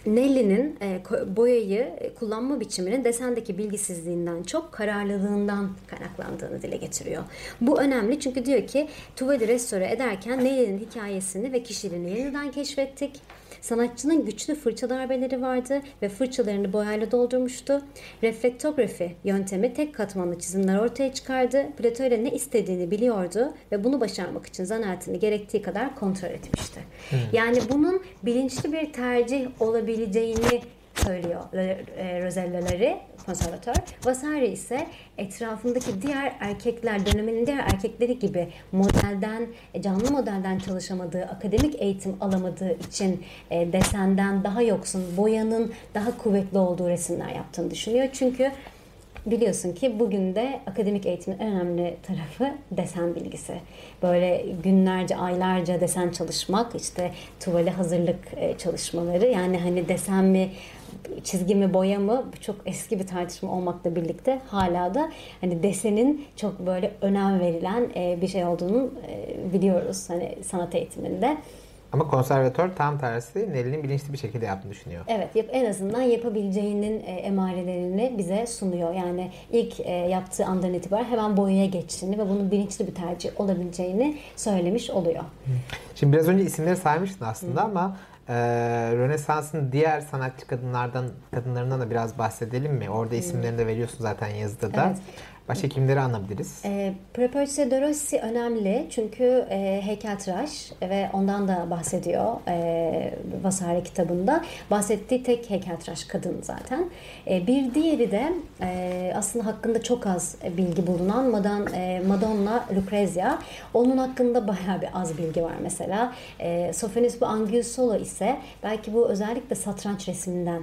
Nelly'nin e, boyayı e, kullanma biçiminin desendeki bilgisizliğinden çok kararlılığından kaynaklandığını dile getiriyor. Bu önemli çünkü diyor ki tuvali restore ederken Nelly'nin hikayesini ve kişiliğini yeniden keşfettik Sanatçının güçlü fırça darbeleri vardı ve fırçalarını boyayla doldurmuştu. Reflektografi yöntemi tek katmanlı çizimler ortaya çıkardı. Plato ile ne istediğini biliyordu ve bunu başarmak için zanaatini gerektiği kadar kontrol etmişti. Hmm. Yani bunun bilinçli bir tercih olabileceğini söylüyor e, Roselle'leri konservatör. Vasari ise etrafındaki diğer erkekler, döneminin diğer erkekleri gibi modelden, e, canlı modelden çalışamadığı, akademik eğitim alamadığı için e, desenden daha yoksun, boyanın daha kuvvetli olduğu resimler yaptığını düşünüyor. Çünkü biliyorsun ki bugün de akademik eğitimin en önemli tarafı desen bilgisi. Böyle günlerce, aylarca desen çalışmak, işte tuvale hazırlık çalışmaları. Yani hani desen mi, çizgi mi boya mı çok eski bir tartışma olmakla birlikte hala da hani desenin çok böyle önem verilen e, bir şey olduğunu e, biliyoruz hani sanat eğitiminde. Ama konservatör tam tersi Nelly'nin bilinçli bir şekilde yaptığını düşünüyor. Evet en azından yapabileceğinin e, emarelerini bize sunuyor. Yani ilk e, yaptığı andan itibaren hemen boyaya geçtiğini ve bunun bilinçli bir tercih olabileceğini söylemiş oluyor. Şimdi biraz önce isimleri saymıştın aslında Hı. ama ee, Rönesans'ın diğer sanatçı kadınlardan kadınlarından da biraz bahsedelim mi? Orada isimlerini de veriyorsun zaten yazıda da. Evet. Başka kimleri anabiliriz? E, Prepoce de Rossi önemli çünkü e, heykeltıraş ve ondan da bahsediyor e, Vasari kitabında. Bahsettiği tek heykeltıraş kadın zaten. E, bir diğeri de e, aslında hakkında çok az bilgi bulunan Madonna, e, Madonna Lucrezia. Onun hakkında bayağı bir az bilgi var mesela. E, Sophonis bu Angiusolo ise belki bu özellikle satranç resminden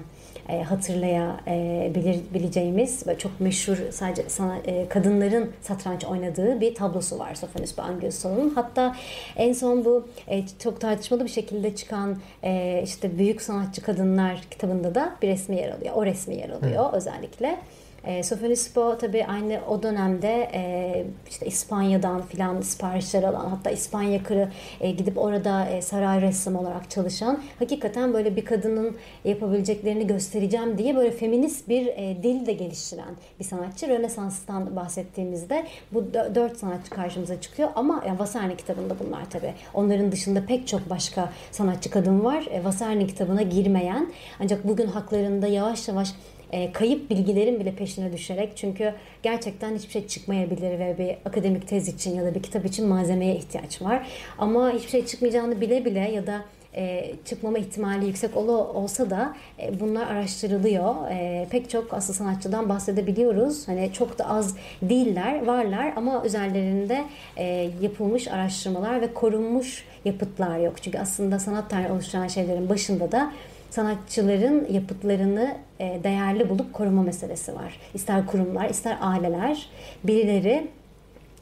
e, hatırlayabileceğimiz ve çok meşhur sadece sana, e, kadınların satranç oynadığı bir tablosu var Sophonis Bangiosso'nun. Hatta en son bu e, çok tartışmalı bir şekilde çıkan e, işte büyük sanatçı kadınlar kitabında da bir resmi yer alıyor. O resmi yer alıyor Hı. özellikle. E, Sofonispo tabii aynı o dönemde e, işte İspanya'dan filan siparişler alan hatta İspanya kırı e, gidip orada e, saray ressam olarak çalışan hakikaten böyle bir kadının yapabileceklerini göstereceğim diye böyle feminist bir e, dil de geliştiren bir sanatçı. Rönesans'tan bahsettiğimizde bu dört sanatçı karşımıza çıkıyor ama yani Vasarni kitabında bunlar tabii. Onların dışında pek çok başka sanatçı kadın var. E, Vasarni kitabına girmeyen ancak bugün haklarında yavaş yavaş e, kayıp bilgilerin bile peşine düşerek çünkü gerçekten hiçbir şey çıkmayabilir ve bir akademik tez için ya da bir kitap için malzemeye ihtiyaç var. Ama hiçbir şey çıkmayacağını bile bile ya da e, çıkmama ihtimali yüksek ol, olsa da e, bunlar araştırılıyor. E, pek çok asıl sanatçıdan bahsedebiliyoruz. Hani çok da az değiller, varlar ama üzerlerinde e, yapılmış araştırmalar ve korunmuş yapıtlar yok. Çünkü aslında sanat tarihi oluşturan şeylerin başında da sanatçıların yapıtlarını e, değerli bulup koruma meselesi var. İster kurumlar, ister aileler, birileri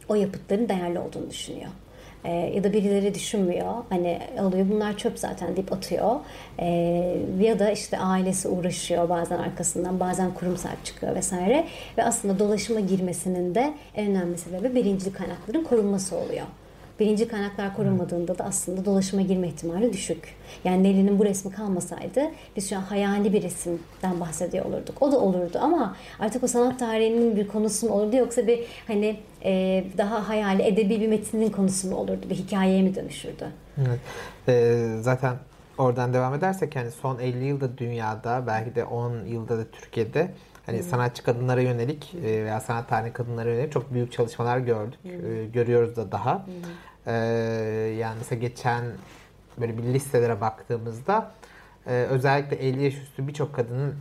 o yapıtların değerli olduğunu düşünüyor. E, ya da birileri düşünmüyor. Hani alıyor bunlar çöp zaten deyip atıyor. E, ya da işte ailesi uğraşıyor bazen arkasından, bazen kurum sahip çıkıyor vesaire. Ve aslında dolaşıma girmesinin de en önemli sebebi birinci kaynakların korunması oluyor birinci kaynaklar korunmadığında da aslında dolaşıma girme ihtimali düşük. Yani Nelly'nin bu resmi kalmasaydı biz şu an hayali bir resimden bahsediyor olurduk. O da olurdu ama artık o sanat tarihinin bir konusu mu olurdu yoksa bir hani e, daha hayali edebi bir metinin konusu mu olurdu? Bir hikayeye mi dönüşürdü? Evet. Ee, zaten oradan devam edersek yani son 50 yılda dünyada belki de 10 yılda da Türkiye'de hani hmm. sanatçı kadınlara yönelik e, veya sanat tarihi kadınlara yönelik çok büyük çalışmalar gördük. Hmm. Görüyoruz da daha. Hmm. Ee, yani mesela geçen böyle bir listelere baktığımızda e, özellikle 50 yaş üstü birçok kadının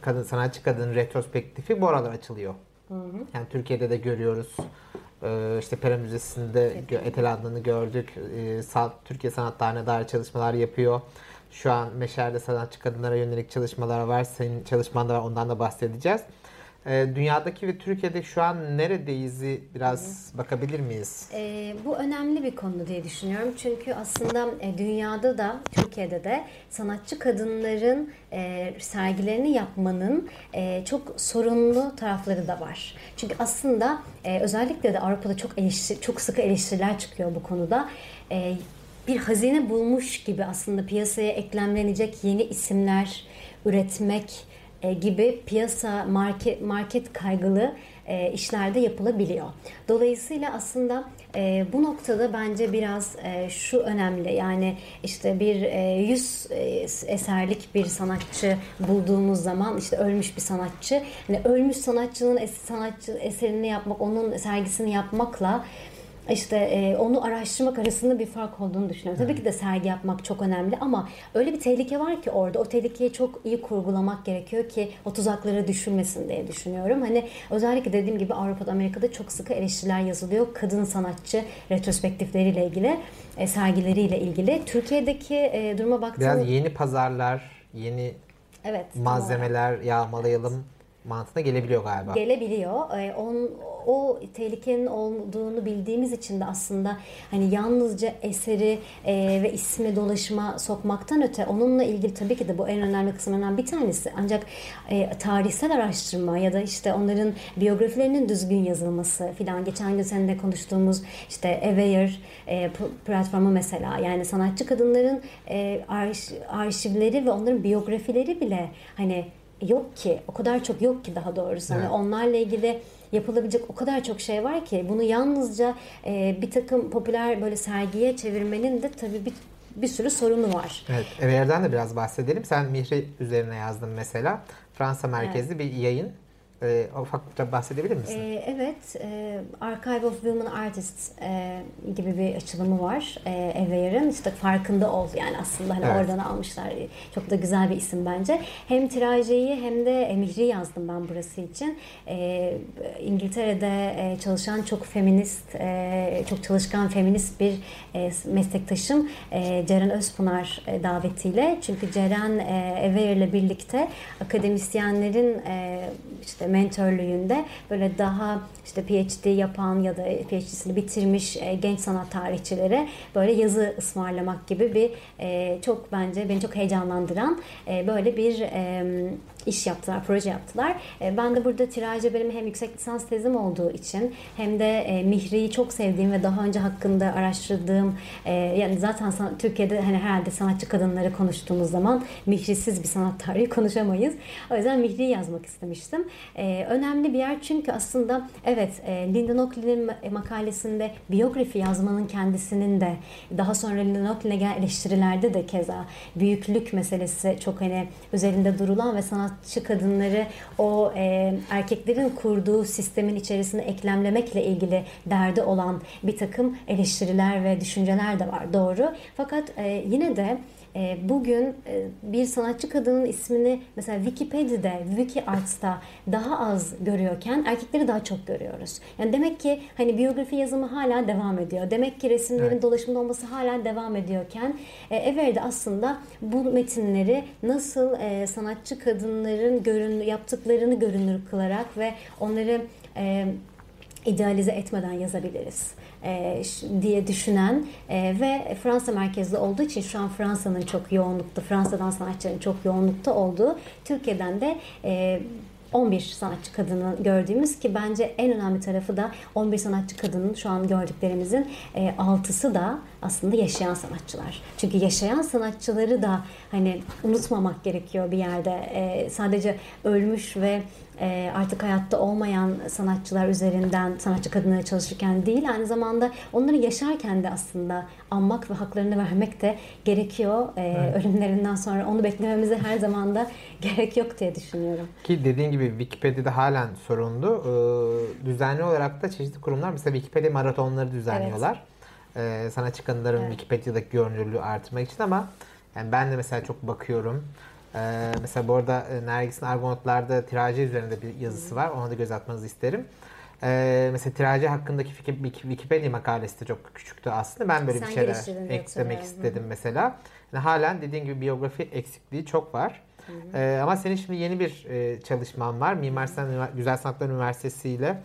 kadın sanatçı kadının retrospektifi bu aralar açılıyor. Hı hı. Yani Türkiye'de de görüyoruz. Ee, işte Pera Müzesi'nde evet. Etel Adnan'ı gördük. Ee, Türkiye Sanat Tarihi'ne dair çalışmalar yapıyor. Şu an Meşer'de sanatçı kadınlara yönelik çalışmalar var. Senin çalışmanda var. Ondan da bahsedeceğiz. Ee, dünyadaki ve Türkiye'de şu an neredeyiz biraz Hı. bakabilir miyiz? E, bu önemli bir konu diye düşünüyorum. Çünkü aslında e, dünyada da Türkiye'de de sanatçı kadınların e, sergilerini yapmanın e, çok sorunlu tarafları da var. Çünkü aslında e, özellikle de Avrupa'da çok eleştir, çok sıkı eleştiriler çıkıyor bu konuda. E, bir hazine bulmuş gibi aslında piyasaya eklemlenecek yeni isimler üretmek e, gibi piyasa market market kaygılı e, işlerde yapılabiliyor. Dolayısıyla aslında e, bu noktada bence biraz şu önemli yani işte bir e, yüz e, eserlik bir sanatçı bulduğumuz zaman işte ölmüş bir sanatçı hani ölmüş sanatçının es sanatçı eserini yapmak onun sergisini yapmakla işte e, onu araştırmak arasında bir fark olduğunu düşünüyorum. Tabii ki de sergi yapmak çok önemli ama öyle bir tehlike var ki orada o tehlikeyi çok iyi kurgulamak gerekiyor ki o tuzaklara düşülmesin diye düşünüyorum. Hani özellikle dediğim gibi Avrupa'da Amerika'da çok sıkı eleştiriler yazılıyor. Kadın sanatçı retrospektifleriyle ilgili, e, sergileriyle ilgili. Türkiye'deki e, duruma baktığım... Biraz yeni pazarlar, yeni evet, malzemeler yağmalayalım mantığına gelebiliyor galiba. Gelebiliyor. E, on, o tehlikenin olduğunu bildiğimiz için de aslında hani yalnızca eseri e, ve ismi dolaşıma sokmaktan öte onunla ilgili tabii ki de bu en önemli kısımlarından bir tanesi. Ancak e, tarihsel araştırma ya da işte onların biyografilerinin düzgün yazılması filan geçen gün seninle konuştuğumuz işte Aware e, platformu mesela yani sanatçı kadınların e, arş, arşivleri ve onların biyografileri bile hani yok ki. O kadar çok yok ki daha doğrusu. Hani evet. Hani onlarla ilgili yapılabilecek o kadar çok şey var ki bunu yalnızca e, bir takım popüler böyle sergiye çevirmenin de tabii bir bir sürü sorunu var. Evet, Ever'den de biraz bahsedelim. Sen Mihri üzerine yazdın mesela. Fransa merkezli evet. bir yayın. E, ufakça bahsedebilir misin? E, evet, e, Archive of Women Artists e, gibi bir açılımı var e, Eveyr'in. İşte farkında ol yani aslında hani evet. oradan almışlar. Çok da güzel bir isim bence. Hem tirajeyi hem de emihri yazdım ben burası için. E, İngiltere'de e, çalışan çok feminist, e, çok çalışkan feminist bir e, meslektaşım e, Ceren Özpınar e, davetiyle. Çünkü Ceren e, Eveyr'le birlikte akademisyenlerin e, işte mentörlüğünde böyle daha işte PhD yapan ya da PhD'sini bitirmiş e, genç sanat tarihçilere böyle yazı ısmarlamak gibi bir e, çok bence beni çok heyecanlandıran e, böyle bir iş yaptılar, proje yaptılar. E, ben de burada tiraje benim hem yüksek lisans tezim olduğu için hem de e, Mihri'yi çok sevdiğim ve daha önce hakkında araştırdığım e, yani zaten Türkiye'de hani herhalde sanatçı kadınları konuştuğumuz zaman Mihri'siz bir sanat tarihi konuşamayız. O yüzden Mihri'yi yazmak istemiştim. Önemli bir yer çünkü aslında evet Linda Oakley'nin makalesinde biyografi yazmanın kendisinin de daha sonra Linda gelen eleştirilerde de keza büyüklük meselesi çok hani üzerinde durulan ve sanat sanatçı kadınları o e, erkeklerin kurduğu sistemin içerisine eklemlemekle ilgili derdi olan bir takım eleştiriler ve düşünceler de var doğru. Fakat e, yine de e, bugün e, bir sanatçı kadının ismini mesela Wikipedia'da, WikiArts'ta daha az görüyorken erkekleri daha çok görüyoruz. Yani demek ki hani biyografi yazımı hala devam ediyor. Demek ki resimlerin evet. dolaşımda olması hala devam ediyorken e, Ever'de aslında bu metinleri nasıl e, sanatçı kadınların görün yaptıklarını görünür kılarak ve onları e, idealize etmeden yazabiliriz e, diye düşünen e, ve Fransa merkezli olduğu için şu an Fransa'nın çok yoğunlukta, Fransa'dan sanatçıların çok yoğunlukta olduğu, Türkiye'den de e, 11 sanatçı kadını gördüğümüz ki bence en önemli tarafı da 11 sanatçı kadının şu an gördüklerimizin e, altısı da aslında yaşayan sanatçılar. Çünkü yaşayan sanatçıları da hani unutmamak gerekiyor bir yerde. E, sadece ölmüş ve e, artık hayatta olmayan sanatçılar üzerinden sanatçı kadınlara çalışırken değil aynı zamanda onları yaşarken de aslında anmak ve haklarını vermek de gerekiyor. E, evet. Ölümlerinden sonra onu beklememize her zaman da gerek yok diye düşünüyorum. Ki dediğin gibi Wikipedia'da halen sorunlu. Ee, düzenli olarak da çeşitli kurumlar mesela Wikipedia maratonları düzenliyorlar. Evet. Ee, sanatçı kadınların evet. Wikipedia'daki görünürlüğü artırmak için ama yani ben de mesela çok bakıyorum. Ee, mesela bu arada e, Nergis'in Argonautlar'da tiraje üzerinde bir yazısı var. Ona da göz atmanızı isterim. Ee, mesela tiraje hakkındaki Wikipedia makalesi de çok küçüktü aslında. Ben böyle Sen bir şeyler eklemek istedim mesela. Yani halen dediğin gibi biyografi eksikliği çok var. Ee, ama senin şimdi yeni bir e, çalışman var. Mimar Sinan Güzel Sanatlar Üniversitesi ile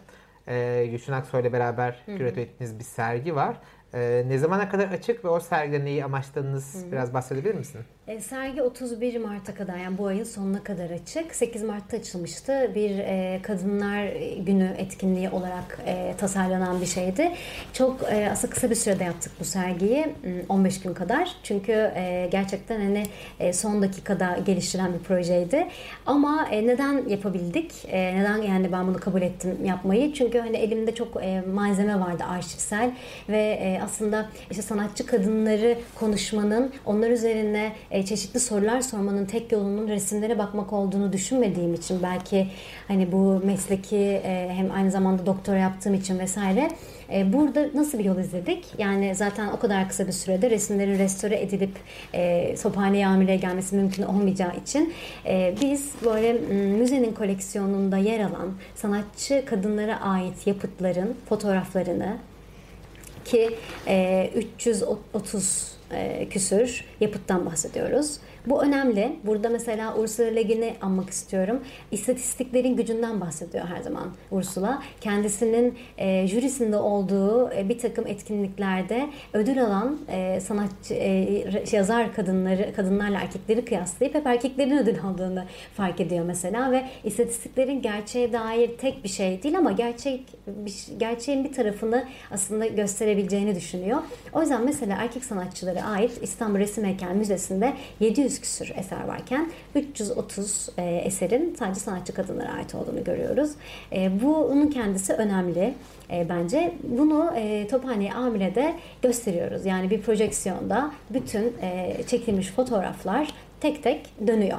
e, Gülşen Aksoy ile beraber küratör ettiğiniz bir sergi var. Ee, ne zamana kadar açık ve o sergide neyi amaçladığınız Hı-hı. biraz bahsedebilir misin? E, sergi 31 Mart'a kadar yani bu ayın sonuna kadar açık. 8 Mart'ta açılmıştı. Bir e, Kadınlar Günü etkinliği olarak e, tasarlanan bir şeydi. Çok e, aslında kısa bir sürede yaptık bu sergiyi. 15 gün kadar. Çünkü e, gerçekten hani e, son dakikada geliştiren bir projeydi. Ama e, neden yapabildik? E, neden yani ben bunu kabul ettim yapmayı? Çünkü hani elimde çok e, malzeme vardı arşivsel ve e, aslında işte sanatçı kadınları konuşmanın onlar üzerine e, çeşitli sorular sormanın tek yolunun resimlere bakmak olduğunu düşünmediğim için belki hani bu mesleki e, hem aynı zamanda doktora yaptığım için vesaire e, burada nasıl bir yol izledik? Yani zaten o kadar kısa bir sürede resimlerin restore edilip e, Tophane'ye amireye gelmesi mümkün olmayacağı için e, biz böyle müzenin koleksiyonunda yer alan sanatçı kadınlara ait yapıtların fotoğraflarını ki e, 330 e, küsür yapıttan bahsediyoruz. Bu önemli. Burada mesela Ursula Le Guin'i anmak istiyorum. İstatistiklerin gücünden bahsediyor her zaman Ursula. Kendisinin e, jürisinde olduğu e, bir takım etkinliklerde ödül alan e, sanatçı e, yazar kadınları kadınlarla erkekleri kıyaslayıp hep erkeklerin ödül aldığını fark ediyor mesela ve istatistiklerin gerçeğe dair tek bir şey değil ama gerçek gerçeğin bir tarafını aslında gösterebileceğini düşünüyor. O yüzden mesela erkek sanatçılara ait İstanbul Resim Heykel Müzesi'nde 700 200 küsür eser varken 330 e, eserin sadece sanatçı kadınlara ait olduğunu görüyoruz. E, bunun kendisi önemli e, bence. Bunu e, Tophane Amire'de gösteriyoruz. Yani bir projeksiyonda bütün e, çekilmiş fotoğraflar tek tek dönüyor.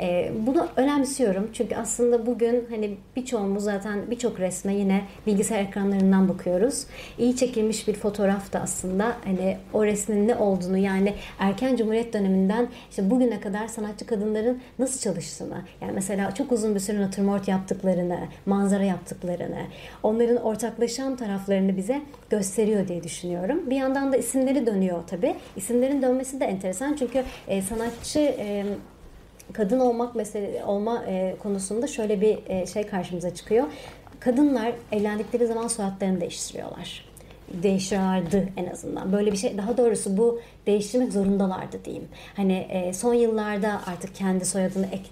E, bunu önemsiyorum çünkü aslında bugün hani birçoğumuz zaten birçok resme yine bilgisayar ekranlarından bakıyoruz. İyi çekilmiş bir fotoğraf da aslında hani o resmin ne olduğunu yani erken Cumhuriyet döneminden işte bugüne kadar sanatçı kadınların nasıl çalıştığını yani mesela çok uzun bir süre natürmort yaptıklarını, manzara yaptıklarını, onların ortaklaşan taraflarını bize gösteriyor diye düşünüyorum. Bir yandan da isimleri dönüyor tabii. İsimlerin dönmesi de enteresan çünkü e, sanatçı e, kadın olmak mesele olma e, konusunda şöyle bir e, şey karşımıza çıkıyor. Kadınlar evlendikleri zaman soyadlarını değiştiriyorlar değiştiriyorlardı en azından. Böyle bir şey daha doğrusu bu değiştirmek zorundalardı diyeyim. Hani e, son yıllarda artık kendi soyadını ek,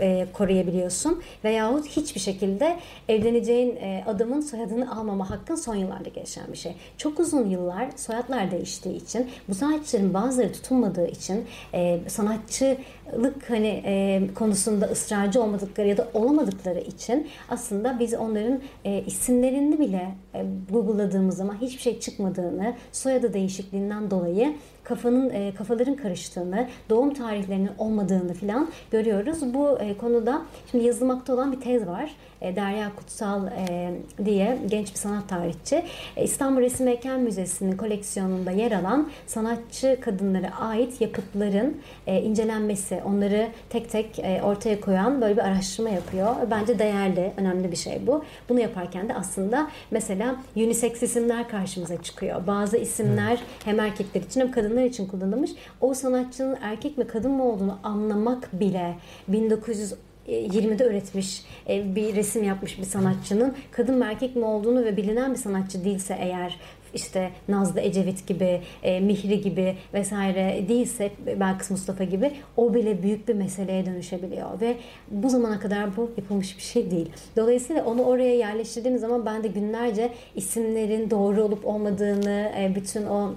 e, koruyabiliyorsun veyahut hiçbir şekilde evleneceğin e, adamın soyadını almama hakkın son yıllarda gelişen bir şey. Çok uzun yıllar soyadlar değiştiği için bu sanatçıların bazıları tutunmadığı için e, sanatçılık hani e, konusunda ısrarcı olmadıkları ya da olamadıkları için aslında biz onların e, isimlerini bile e, Google'ladığımız zaman hiçbir şey çıkmadığını soyadı değişikliğinden dolayı kafanın e, kafaların karıştığını, doğum tarihlerinin olmadığını filan görüyoruz. Bu e, konuda şimdi yazılmakta olan bir tez var. E, Derya Kutsal e, diye genç bir sanat tarihçi. E, İstanbul Resim Heykel Müzesi'nin koleksiyonunda yer alan sanatçı kadınlara ait yapıtların e, incelenmesi, onları tek tek e, ortaya koyan böyle bir araştırma yapıyor. Bence değerli, önemli bir şey bu. Bunu yaparken de aslında mesela unisex isimler karşımıza çıkıyor. Bazı isimler hem erkekler için hem kadınlar için kullanılmış. O sanatçının erkek mi kadın mı olduğunu anlamak bile 1900 20'de üretmiş e, bir resim yapmış bir sanatçının kadın mı erkek mi olduğunu ve bilinen bir sanatçı değilse eğer işte Nazlı Ecevit gibi, e, Mihri gibi vesaire değilse Belkıs Mustafa gibi o bile büyük bir meseleye dönüşebiliyor ve bu zamana kadar bu yapılmış bir şey değil. Dolayısıyla onu oraya yerleştirdiğim zaman ben de günlerce isimlerin doğru olup olmadığını, e, bütün o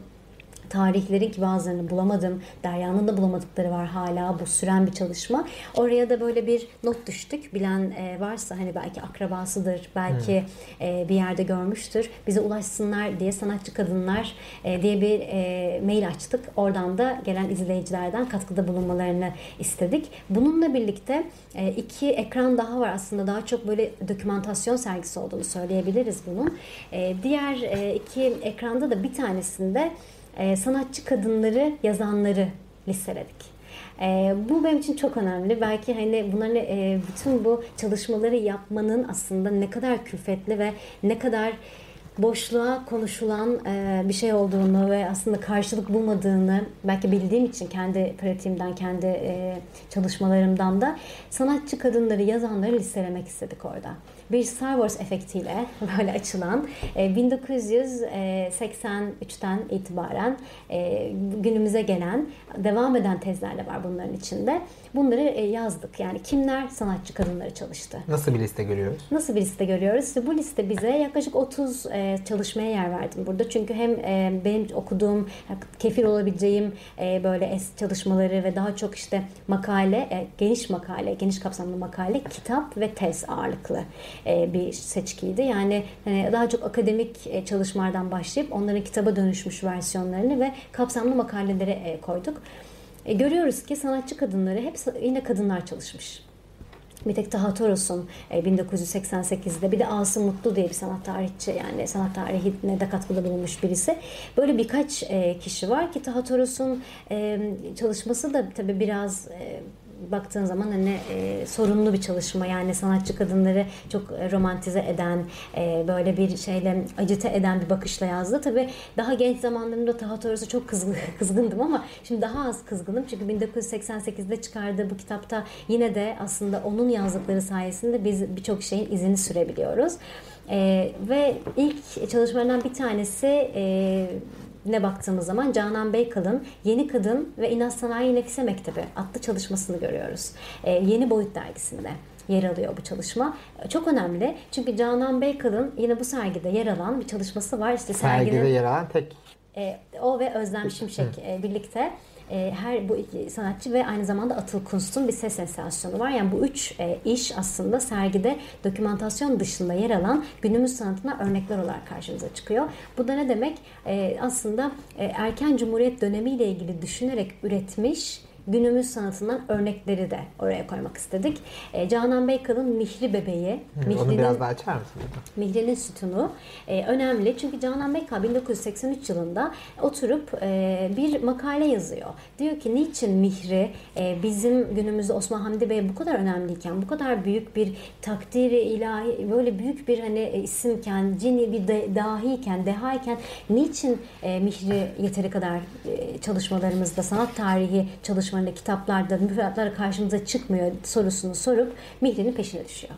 tarihlerin ki bazılarını bulamadım. Derya'nın da bulamadıkları var hala. Bu süren bir çalışma. Oraya da böyle bir not düştük. Bilen e, varsa hani belki akrabasıdır, belki hmm. bir yerde görmüştür. Bize ulaşsınlar diye sanatçı kadınlar e, diye bir mail açtık. Oradan da gelen izleyicilerden katkıda bulunmalarını istedik. Bununla birlikte iki ekran daha var aslında. Daha çok böyle dokümantasyon sergisi olduğunu söyleyebiliriz bunun. Diğer iki ekranda da bir tanesinde e, sanatçı kadınları, yazanları listeledik. E, bu benim için çok önemli. Belki hani bunların e, bütün bu çalışmaları yapmanın aslında ne kadar külfetli ve ne kadar boşluğa konuşulan e, bir şey olduğunu ve aslında karşılık bulmadığını belki bildiğim için kendi pratiğimden, kendi e, çalışmalarımdan da sanatçı kadınları, yazanları listelemek istedik orada. Bir Star Wars efektiyle böyle açılan 1983'ten itibaren günümüze gelen devam eden tezler de var bunların içinde. Bunları yazdık. Yani kimler sanatçı kadınları çalıştı? Nasıl bir liste görüyoruz? Nasıl bir liste görüyoruz? İşte bu liste bize yaklaşık 30 çalışmaya yer verdim burada. Çünkü hem benim okuduğum, kefil olabileceğim böyle çalışmaları ve daha çok işte makale, geniş makale, geniş kapsamlı makale, kitap ve tez ağırlıklı bir seçkiydi. Yani hani daha çok akademik çalışmalardan başlayıp onların kitaba dönüşmüş versiyonlarını ve kapsamlı makalelere koyduk. E, görüyoruz ki sanatçı kadınları hep yine kadınlar çalışmış. Bir tek Taha Toros'un 1988'de bir de Asım Mutlu diye bir sanat tarihçi yani sanat tarihine de katkıda bulunmuş birisi. Böyle birkaç kişi var ki Taha Toros'un çalışması da tabii biraz baktığın zaman hani e, sorunlu bir çalışma yani sanatçı kadınları çok romantize eden e, böyle bir şeyle acite eden bir bakışla yazdı. Tabi daha genç zamanlarımda Taha Toros'a çok kızgın, kızgındım ama şimdi daha az kızgınım çünkü 1988'de çıkardığı bu kitapta yine de aslında onun yazdıkları sayesinde biz birçok şeyin izini sürebiliyoruz. E, ve ilk çalışmalarından bir tanesi e, ne baktığımız zaman Canan Beykal'ın Yeni Kadın ve İnat Sanayi Nefise Mektebi adlı çalışmasını görüyoruz. E, Yeni Boyut dergisinde yer alıyor bu çalışma. Çok önemli. Çünkü Canan Beykal'ın yine bu sergide yer alan bir çalışması var. İşte sergide serginin, yer alan tek e, o ve Özlem Şimşek e, birlikte e, her bu iki sanatçı ve aynı zamanda Atıl Kunst'un bir ses sensasyonu var. Yani bu üç e, iş aslında sergide dokümantasyon dışında yer alan günümüz sanatına örnekler olarak karşımıza çıkıyor. Bu da ne demek? E, aslında e, erken cumhuriyet dönemiyle ilgili düşünerek üretmiş günümüz sanatından örnekleri de oraya koymak istedik. E, Canan Beykal'ın Mihri Bebeği. Hı, onu biraz daha açar mısın? Mihri'nin sütunu e, önemli. Çünkü Canan Beykal 1983 yılında oturup e, bir makale yazıyor. Diyor ki niçin Mihri e, bizim günümüzde Osman Hamdi Bey bu kadar önemliyken, bu kadar büyük bir takdiri ilahi, böyle büyük bir hani e, isimken, cini bir de, dahiyken, dehayken niçin e, Mihri yeteri kadar e, çalışmalarımızda, sanat tarihi çalışmalarımızda çalışmalarında, kitaplarda, müfredatlarda karşımıza çıkmıyor sorusunu sorup Mihri'nin peşine düşüyor.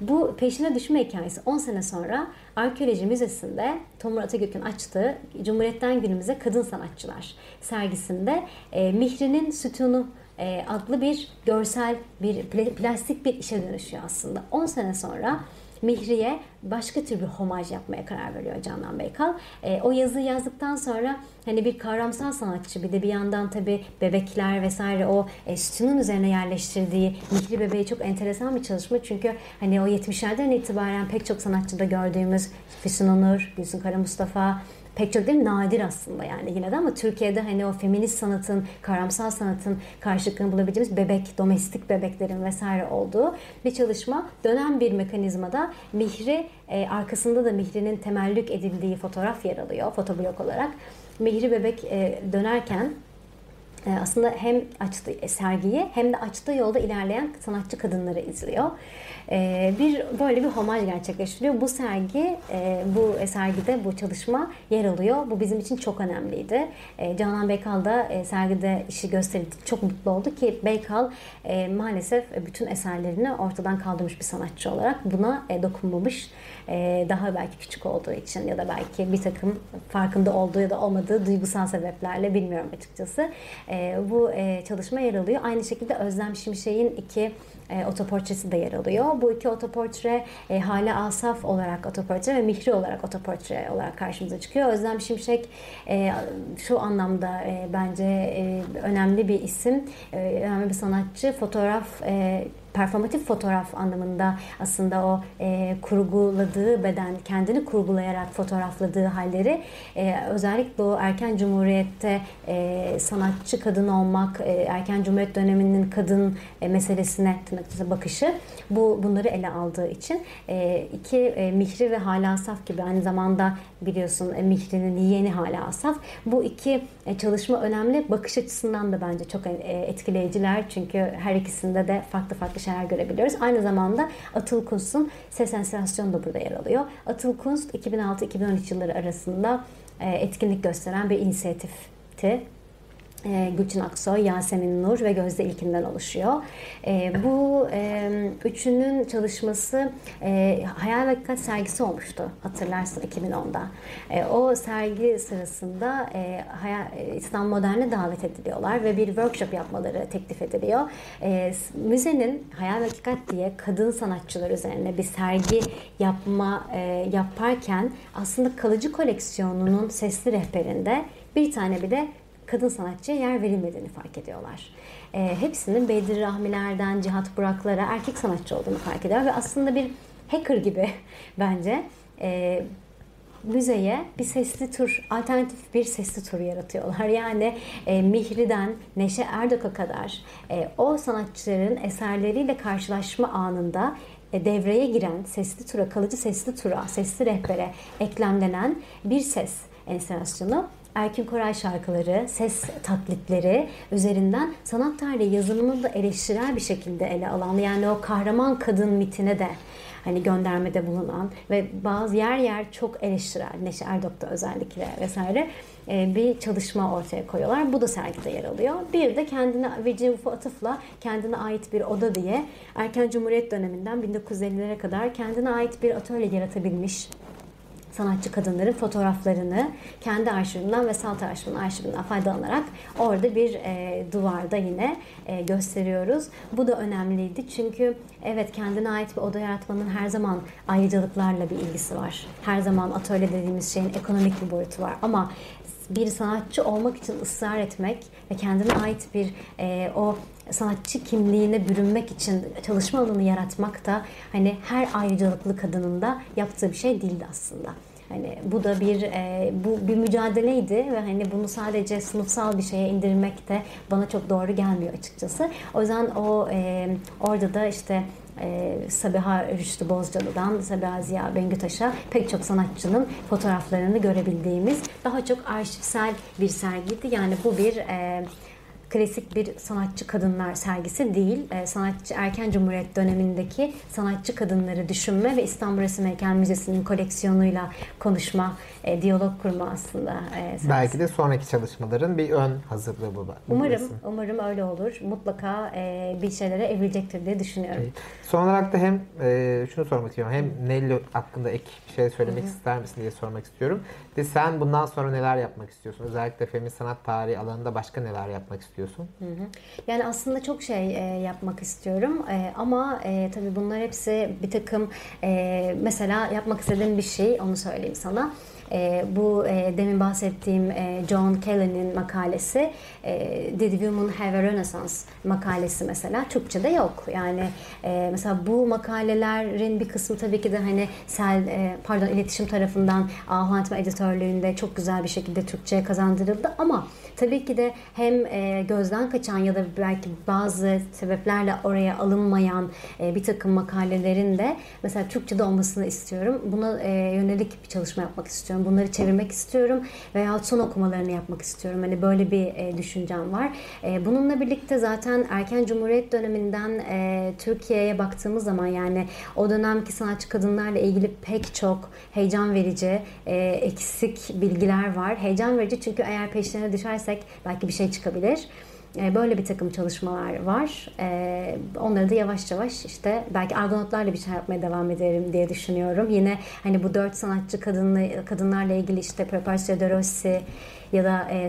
Bu peşine düşme hikayesi 10 sene sonra Arkeoloji Müzesi'nde Tomur Atagök'ün açtığı Cumhuriyet'ten günümüze kadın sanatçılar sergisinde e, Mihri'nin sütunu e, adlı bir görsel, bir plastik bir işe dönüşüyor aslında. 10 sene sonra Mihri'ye başka tür bir homaj yapmaya karar veriyor Canan Beykal. E, o yazıyı yazdıktan sonra hani bir kavramsal sanatçı bir de bir yandan tabi bebekler vesaire o e, sütunun üzerine yerleştirdiği Mihri Bebeği çok enteresan bir çalışma. Çünkü hani o 70'lerden itibaren pek çok sanatçıda gördüğümüz Füsun Onur, Gülsün Kara Mustafa, pek çok değil nadir aslında yani yine de ama Türkiye'de hani o feminist sanatın, karamsal sanatın karşılıklarını bulabileceğimiz bebek, domestik bebeklerin vesaire olduğu bir çalışma. Dönen bir mekanizmada Mihri, e, arkasında da Mihri'nin temellük edildiği fotoğraf yer alıyor fotoblok olarak. Mihri bebek e, dönerken aslında hem açtığı sergiyi hem de açtığı yolda ilerleyen sanatçı kadınları izliyor. Ee, bir böyle bir homaj gerçekleştiriyor. Bu sergi, e, bu sergide bu çalışma yer alıyor. Bu bizim için çok önemliydi. E, Canan Beykal da e, sergide işi gösterdi. Çok mutlu oldu ki Beykal maalesef bütün eserlerini ortadan kaldırmış bir sanatçı olarak buna dokunmamış. Daha belki küçük olduğu için ya da belki bir takım farkında olduğu ya da olmadığı duygusal sebeplerle bilmiyorum açıkçası. Bu çalışma yer alıyor. Aynı şekilde Özlem Şimşek'in iki e, otoportresi de yer alıyor. Bu iki otoportre e, Hale Asaf olarak otoportre ve Mihri olarak otoportre olarak karşımıza çıkıyor. Özlem Şimşek e, şu anlamda e, bence e, önemli bir isim, e, önemli bir sanatçı. Fotoğraf e, performatif fotoğraf anlamında aslında o e, kurguladığı beden, kendini kurgulayarak fotoğrafladığı halleri e, özellikle o erken cumhuriyette e, sanatçı kadın olmak, e, erken cumhuriyet döneminin kadın e, meselesine tırnak bakışı bu bunları ele aldığı için e, iki e, Mihri ve Hala Asaf gibi aynı zamanda biliyorsun e, Mihri'nin yeğeni Hala Asaf bu iki e, çalışma önemli. Bakış açısından da bence çok e, etkileyiciler çünkü her ikisinde de farklı farklı şeyler görebiliyoruz. Aynı zamanda Atıl Kunst'un Ses Sensasyonu da burada yer alıyor. Atıl Kunst 2006-2013 yılları arasında e, etkinlik gösteren bir inisiyatifti. E, Gülçin Aksoy, Yasemin Nur ve Gözde İlkin'den oluşuyor. E, bu üçünün çalışması e, Hayal Hakikat sergisi olmuştu hatırlarsın 2010'da. E, o sergi sırasında e, e, İslam Modern'e davet ediliyorlar ve bir workshop yapmaları teklif ediliyor. Müzenin Hayal Hakikat diye kadın sanatçılar üzerine bir sergi yapma yaparken aslında kalıcı koleksiyonunun sesli rehberinde bir tane bir de kadın sanatçıya yer verilmediğini fark ediyorlar. E, hepsinin Bedir Rahmiler'den Cihat Burak'lara erkek sanatçı olduğunu fark ediyor ve aslında bir hacker gibi bence e, müzeye bir sesli tur, alternatif bir sesli tur yaratıyorlar. Yani e, Mihri'den Neşe Erdok'a kadar e, o sanatçıların eserleriyle karşılaşma anında e, devreye giren sesli tura, kalıcı sesli tura, sesli rehbere eklemlenen bir ses enstalasyonu Erkin Koray şarkıları, ses taklitleri üzerinden sanat tarihi yazımını da eleştirel bir şekilde ele alan yani o kahraman kadın mitine de hani göndermede bulunan ve bazı yer yer çok eleştirel Neşe Erdok'ta özellikle vesaire e, bir çalışma ortaya koyuyorlar. Bu da sergide yer alıyor. Bir de kendine Virginia Woolf atıfla kendine ait bir oda diye erken Cumhuriyet döneminden 1950'lere kadar kendine ait bir atölye yaratabilmiş sanatçı kadınların fotoğraflarını kendi arşivimden ve Salt Arşiv'in arşivinden faydalanarak orada bir e, duvarda yine e, gösteriyoruz. Bu da önemliydi çünkü evet kendine ait bir oda yaratmanın her zaman ayrıcalıklarla bir ilgisi var. Her zaman atölye dediğimiz şeyin ekonomik bir boyutu var ama bir sanatçı olmak için ısrar etmek ve kendine ait bir e, o sanatçı kimliğine bürünmek için çalışma alanı yaratmak da hani her ayrıcalıklı kadının da yaptığı bir şey değildi aslında. Hani bu da bir e, bu bir mücadeleydi ve hani bunu sadece sınıfsal bir şeye indirmek de bana çok doğru gelmiyor açıkçası. O yüzden o e, orada da işte e, Sabiha Rüştü Bozcalı'dan Sabiha Ziya Bengütaş'a pek çok sanatçının fotoğraflarını görebildiğimiz daha çok arşivsel bir sergiydi. Yani bu bir e, klasik bir sanatçı kadınlar sergisi değil. E, sanatçı erken cumhuriyet dönemindeki sanatçı kadınları düşünme ve İstanbul Resim Heykel Müzesi'nin koleksiyonuyla konuşma, e, diyalog kurma aslında. E, Belki de sonraki çalışmaların bir ön hazırlığı bu. Umarım, resim. umarım öyle olur. Mutlaka e, bir şeylere evrilecektir diye düşünüyorum. Evet. Son olarak da hem e, şunu sormak istiyorum. Hem Nelly hakkında ek bir şey söylemek Hı-hı. ister misin diye sormak istiyorum. De sen bundan sonra neler yapmak istiyorsun? Özellikle feminist sanat tarihi alanında başka neler yapmak istiyorsun? Hı hı. Yani aslında çok şey e, yapmak istiyorum e, ama e, tabii bunlar hepsi bir takım e, mesela yapmak istediğim bir şey onu söyleyeyim sana. E, bu e, demin bahsettiğim e, John Kelly'nin makalesi e, Did Women Have a Renaissance makalesi mesela Türkçe'de yok. Yani e, mesela bu makalelerin bir kısmı tabii ki de hani sel e, pardon iletişim tarafından Ahu editörlüğünde çok güzel bir şekilde Türkçe'ye kazandırıldı ama tabii ki de hem e, gözden kaçan ya da belki bazı sebeplerle oraya alınmayan e, bir takım makalelerin de mesela Türkçe'de olmasını istiyorum. Buna e, yönelik bir çalışma yapmak istiyorum. Bunları çevirmek istiyorum veya son okumalarını yapmak istiyorum. Hani böyle bir e, düşüncem var. E, bununla birlikte zaten erken Cumhuriyet döneminden e, Türkiye'ye baktığımız zaman yani o dönemki sanatçı kadınlarla ilgili pek çok heyecan verici, e, eksik bilgiler var. Heyecan verici çünkü eğer peşlerine düşersek belki bir şey çıkabilir. E, böyle bir takım çalışmalar var. E, onları da yavaş yavaş işte belki argonotlarla bir şey yapmaya devam ederim diye düşünüyorum. Yine hani bu dört sanatçı kadınla, kadınlarla ilgili işte Preparatio de Rossi, ya da e,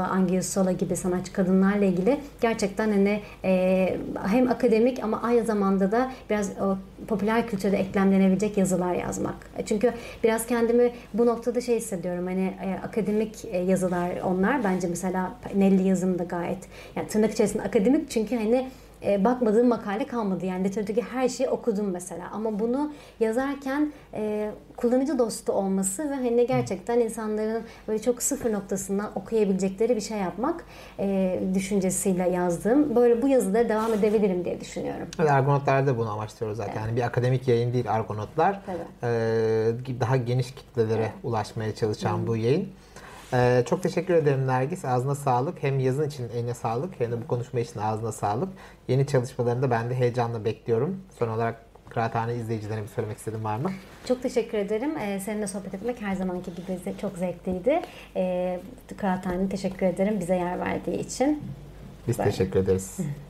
Angius Sola gibi sanatçı kadınlarla ilgili gerçekten hani e, hem akademik ama aynı zamanda da biraz o popüler kültürde eklemlenebilecek yazılar yazmak. E, çünkü biraz kendimi bu noktada şey hissediyorum hani e, akademik e, yazılar onlar bence mesela Nelly yazım da gayet yani tırnak içerisinde akademik çünkü hani e, bakmadığım makale kalmadı. Yani literatürdeki her şeyi okudum mesela. Ama bunu yazarken e, kullanıcı dostu olması ve hani gerçekten insanların böyle çok sıfır noktasından okuyabilecekleri bir şey yapmak e, düşüncesiyle yazdım. Böyle bu yazıda devam edebilirim diye düşünüyorum. Evet, Argonautlar da bunu amaçlıyoruz zaten. Evet. Yani bir akademik yayın değil Argonautlar. Evet. E, daha geniş kitlelere evet. ulaşmaya çalışan Hı. bu yayın. Ee, çok teşekkür ederim Nergis. Ağzına sağlık. Hem yazın için eline sağlık hem de bu konuşma için ağzına sağlık. Yeni çalışmalarını da ben de heyecanla bekliyorum. Son olarak Kıraathane izleyicilerine bir söylemek istediğin var mı? Çok teşekkür ederim. Ee, seninle sohbet etmek her zamanki gibi çok zevkliydi. Ee, Kıraathane'ye teşekkür ederim bize yer verdiği için. Biz Böyle. teşekkür ederiz.